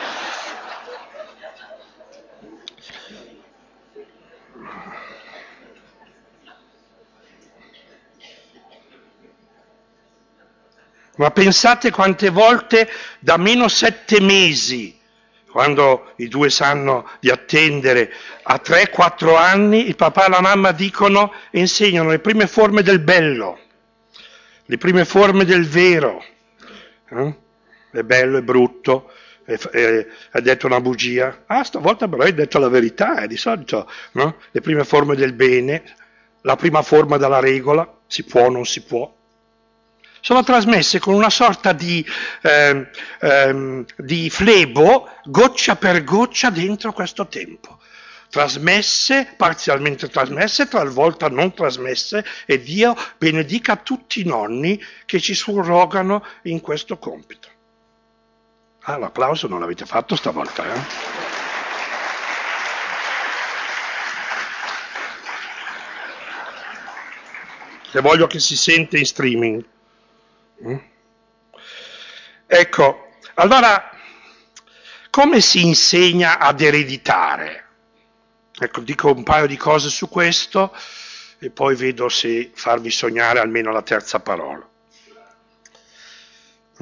Ma pensate quante volte da meno sette mesi, quando i due sanno di attendere, a tre, quattro anni, il papà e la mamma dicono e insegnano le prime forme del bello le prime forme del vero. Eh? È bello, è brutto, è, è, hai detto una bugia. Ah, stavolta però hai detto la verità, eh, di solito. No? Le prime forme del bene, la prima forma della regola, si può o non si può. Sono trasmesse con una sorta di, eh, eh, di flebo, goccia per goccia, dentro questo tempo trasmesse, parzialmente trasmesse, talvolta non trasmesse, e Dio benedica tutti i nonni che ci surrogano in questo compito. Ah, l'applauso non l'avete fatto stavolta, eh? Se voglio che si sente in streaming. Mm? Ecco, allora, come si insegna ad ereditare? Ecco, dico un paio di cose su questo e poi vedo se farvi sognare almeno la terza parola.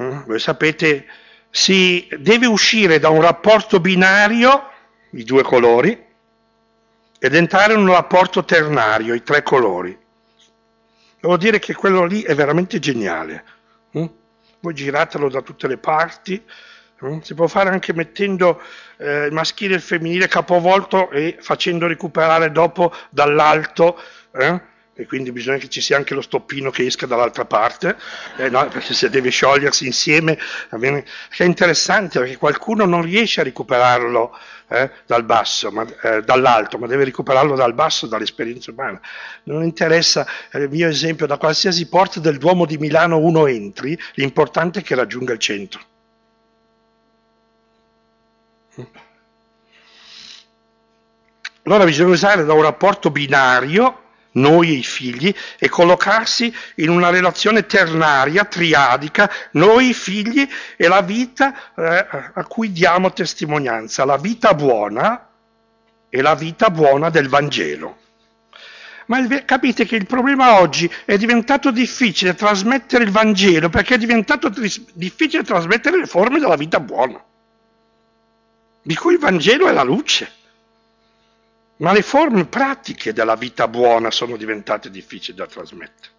Mm? Voi sapete si deve uscire da un rapporto binario, i due colori, ed entrare in un rapporto ternario, i tre colori. Devo dire che quello lì è veramente geniale. Mm? Voi giratelo da tutte le parti? Si può fare anche mettendo eh, il maschile e il femminile capovolto e facendo recuperare dopo dall'alto. Eh? e quindi bisogna che ci sia anche lo stoppino che esca dall'altra parte, eh, no, perché se deve sciogliersi insieme, che è interessante perché qualcuno non riesce a recuperarlo eh, dal basso, ma, eh, dall'alto, ma deve recuperarlo dal basso, dall'esperienza umana. Non interessa, eh, il mio esempio, da qualsiasi porta del Duomo di Milano uno entri, l'importante è che raggiunga il centro. Allora bisogna usare da un rapporto binario noi e i figli, e collocarsi in una relazione ternaria, triadica, noi i figli e la vita eh, a cui diamo testimonianza, la vita buona e la vita buona del Vangelo. Ma il, capite che il problema oggi è diventato difficile trasmettere il Vangelo perché è diventato tris- difficile trasmettere le forme della vita buona, di cui il Vangelo è la luce. Ma le forme pratiche della vita buona sono diventate difficili da trasmettere.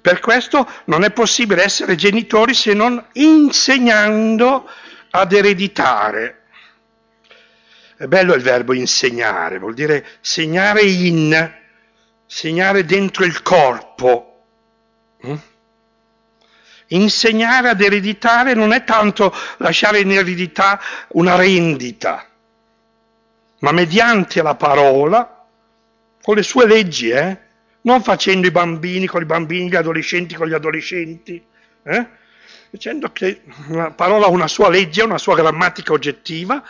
Per questo non è possibile essere genitori se non insegnando ad ereditare. È bello il verbo insegnare, vuol dire segnare in, segnare dentro il corpo. Mm? Insegnare ad ereditare non è tanto lasciare in eredità una rendita ma mediante la parola, con le sue leggi, eh? non facendo i bambini con i bambini, gli adolescenti con gli adolescenti, eh? dicendo che la parola ha una sua legge, una sua grammatica oggettiva,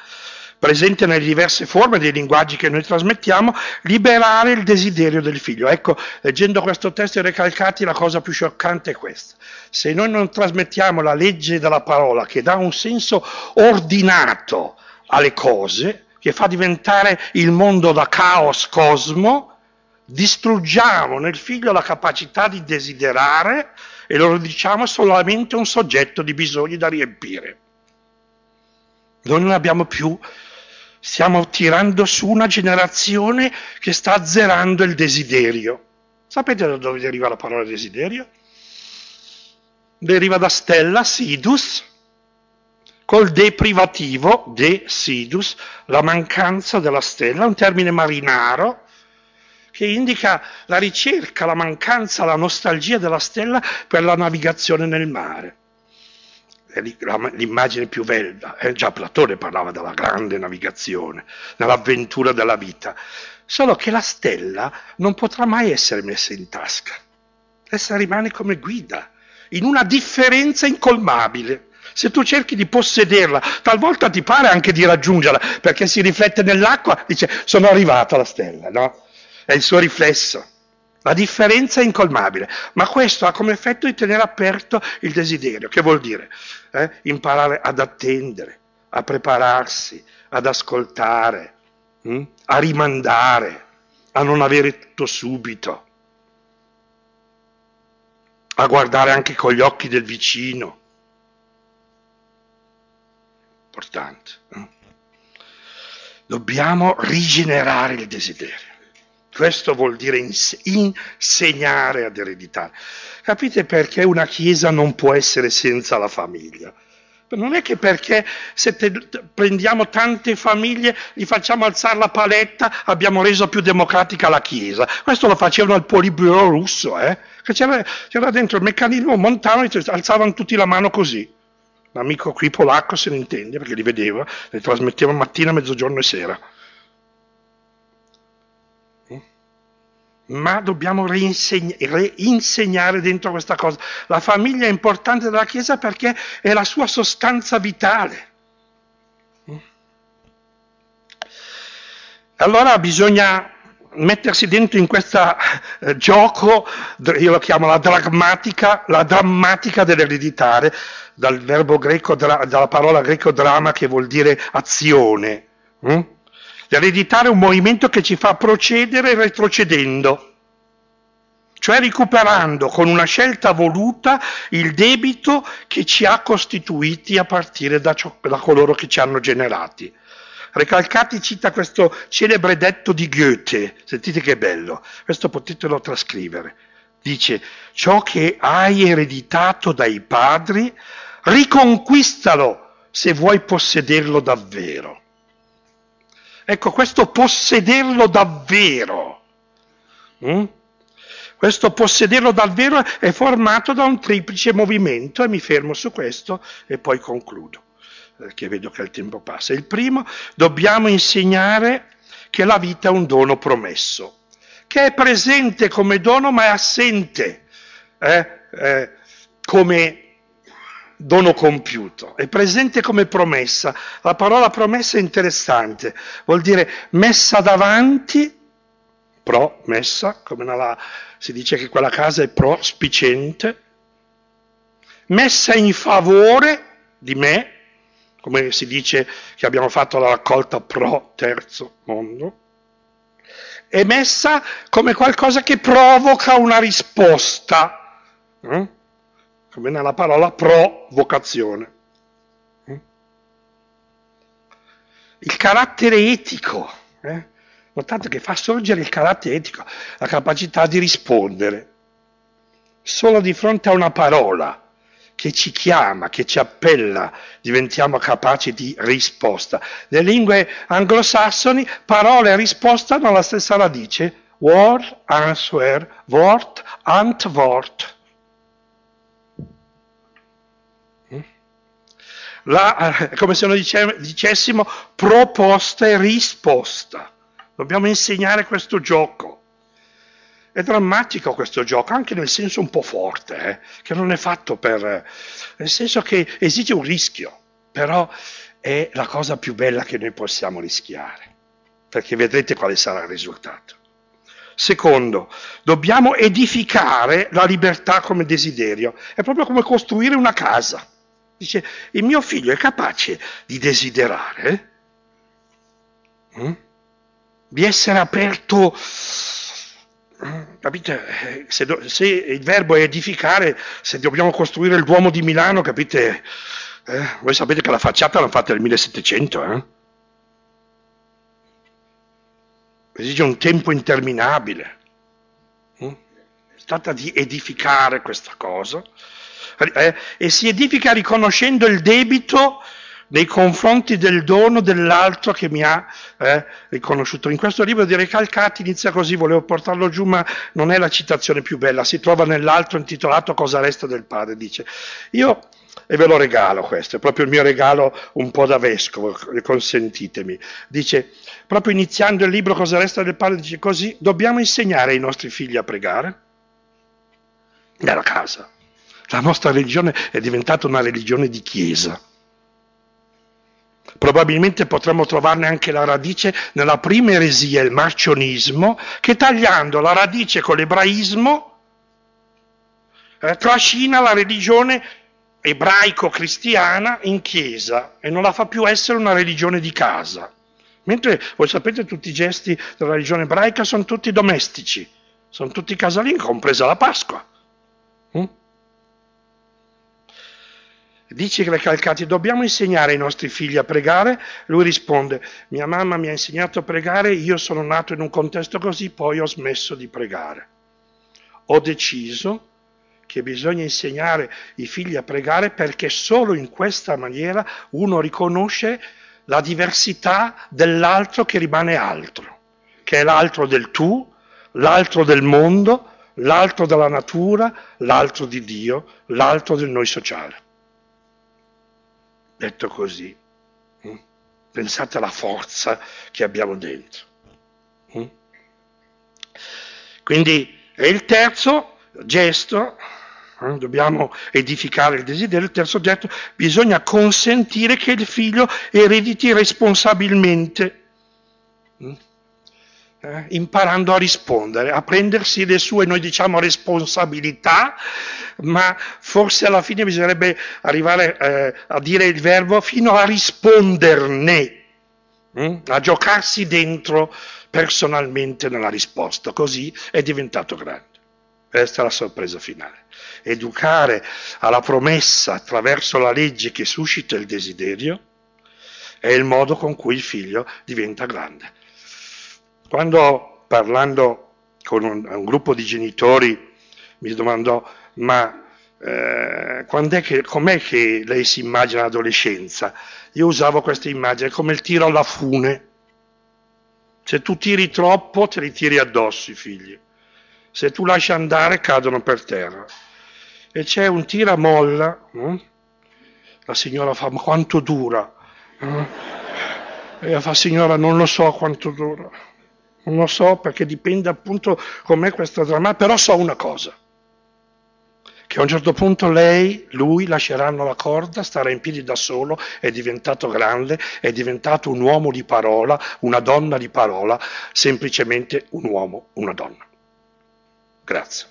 presente nelle diverse forme dei linguaggi che noi trasmettiamo, liberare il desiderio del figlio. Ecco, leggendo questo testo e recalcati, la cosa più scioccante è questa. Se noi non trasmettiamo la legge della parola, che dà un senso ordinato alle cose, che fa diventare il mondo da caos cosmo, distruggiamo nel figlio la capacità di desiderare e lo diciamo solamente un soggetto di bisogni da riempire. Noi non abbiamo più, stiamo tirando su una generazione che sta azzerando il desiderio. Sapete da dove deriva la parola desiderio? Deriva da stella, sidus, col deprivativo, de sidus, la mancanza della stella, un termine marinaro che indica la ricerca, la mancanza, la nostalgia della stella per la navigazione nel mare. L'immagine più bella, eh? già Platone parlava della grande navigazione, dell'avventura della vita, solo che la stella non potrà mai essere messa in tasca, essa rimane come guida, in una differenza incolmabile se tu cerchi di possederla, talvolta ti pare anche di raggiungerla, perché si riflette nell'acqua, dice sono arrivata alla stella, no? È il suo riflesso. La differenza è incolmabile, ma questo ha come effetto di tenere aperto il desiderio. Che vuol dire? Eh? Imparare ad attendere, a prepararsi, ad ascoltare, hm? a rimandare, a non avere tutto subito, a guardare anche con gli occhi del vicino importante. Eh? Dobbiamo rigenerare il desiderio. Questo vuol dire insegnare ad ereditare. Capite perché una chiesa non può essere senza la famiglia? Non è che perché se te, prendiamo tante famiglie, gli facciamo alzare la paletta, abbiamo reso più democratica la Chiesa. Questo lo facevano al Politburo russo, eh? c'era, c'era, dentro il meccanismo montano e alzavano tutti la mano così. L'amico qui polacco se ne intende perché li vedeva, li trasmetteva mattina, mezzogiorno e sera. Ma dobbiamo reinsegnare dentro questa cosa. La famiglia è importante della Chiesa perché è la sua sostanza vitale. Allora bisogna mettersi dentro in questo eh, gioco, io lo chiamo la drammatica, la drammatica dell'ereditare, dal verbo greco, dalla parola greco drama che vuol dire azione. Hm? L'ereditare è un movimento che ci fa procedere retrocedendo. cioè recuperando con una scelta voluta il debito che ci ha costituiti a partire da, ciò, da coloro che ci hanno generati. Recalcati cita questo celebre detto di Goethe, sentite che bello, questo potetelo trascrivere. Dice, ciò che hai ereditato dai padri, riconquistalo se vuoi possederlo davvero. Ecco, questo possederlo davvero. Mm? Questo possederlo davvero è formato da un triplice movimento e mi fermo su questo e poi concludo perché vedo che il tempo passa. Il primo, dobbiamo insegnare che la vita è un dono promesso, che è presente come dono ma è assente eh, eh, come dono compiuto, è presente come promessa. La parola promessa è interessante, vuol dire messa davanti, pro, messa, come nella, si dice che quella casa è prospicente, messa in favore di me, come si dice che abbiamo fatto la raccolta pro terzo mondo, è messa come qualcosa che provoca una risposta, eh? Come nella parola provocazione. Eh? Il carattere etico, eh? notate che fa sorgere il carattere etico, la capacità di rispondere solo di fronte a una parola che ci chiama, che ci appella, diventiamo capaci di risposta. Nelle lingue anglosassoni parola e risposta hanno la stessa radice, word, answer, wort, antwort. La, eh, come se noi dicessimo proposta e risposta. Dobbiamo insegnare questo gioco. È drammatico questo gioco, anche nel senso un po' forte, eh, che non è fatto per... nel senso che esige un rischio, però è la cosa più bella che noi possiamo rischiare, perché vedrete quale sarà il risultato. Secondo, dobbiamo edificare la libertà come desiderio, è proprio come costruire una casa. Dice, il mio figlio è capace di desiderare, hm? di essere aperto capite? Se, do, se, il verbo è edificare, se dobbiamo costruire il Duomo di Milano, capite? Eh, voi sapete che la facciata l'hanno fatta nel 1700, eh? Esige un tempo interminabile. Mm? Si tratta di edificare questa cosa. Eh, e si edifica riconoscendo il debito nei confronti del dono dell'altro che mi ha eh, riconosciuto. In questo libro di Recalcati inizia così, volevo portarlo giù, ma non è la citazione più bella, si trova nell'altro intitolato Cosa resta del padre, dice. Io, e ve lo regalo questo, è proprio il mio regalo un po' da vescovo, consentitemi, dice, proprio iniziando il libro Cosa resta del padre, dice così, dobbiamo insegnare ai nostri figli a pregare? Nella casa. La nostra religione è diventata una religione di chiesa Probabilmente potremmo trovarne anche la radice nella prima eresia, il marcionismo, che tagliando la radice con l'ebraismo eh, trascina la religione ebraico-cristiana in chiesa e non la fa più essere una religione di casa. Mentre voi sapete tutti i gesti della religione ebraica sono tutti domestici, sono tutti casalinghi, compresa la Pasqua. Dice Recalcati, dobbiamo insegnare ai nostri figli a pregare? Lui risponde, mia mamma mi ha insegnato a pregare, io sono nato in un contesto così, poi ho smesso di pregare. Ho deciso che bisogna insegnare i figli a pregare perché solo in questa maniera uno riconosce la diversità dell'altro che rimane altro, che è l'altro del tu, l'altro del mondo, l'altro della natura, l'altro di Dio, l'altro del noi sociale detto così. Mm? Pensate alla forza che abbiamo dentro. Mm? Quindi è il terzo gesto, eh, dobbiamo edificare il desiderio, il terzo gesto, bisogna consentire che il figlio erediti responsabilmente. Mm? eh, imparando a rispondere, a prendersi le sue, noi diciamo, responsabilità, ma forse alla fine bisognerebbe arrivare eh, a dire il verbo fino a risponderne, hm? a giocarsi dentro personalmente nella risposta, così è diventato grande. Questa è la sorpresa finale. Educare alla promessa attraverso la legge che suscita il desiderio è il modo con cui il figlio diventa grande. Quando parlando con un, un gruppo di genitori mi domandò ma eh, che, com'è che lei si immagina l'adolescenza? Io usavo questa immagine come il tiro alla fune. Se tu tiri troppo, te li tiri addosso i figli. Se tu lasci andare, cadono per terra. E c'è un tiramolla. No? La signora fa, ma quanto dura? No? E ella fa, signora, non lo so quanto dura. Non lo so perché dipende appunto com'è questa dramma, però so una cosa, che a un certo punto lei, lui lasceranno la corda, starà in piedi da solo, è diventato grande, è diventato un uomo di parola, una donna di parola, semplicemente un uomo, una donna. Grazie.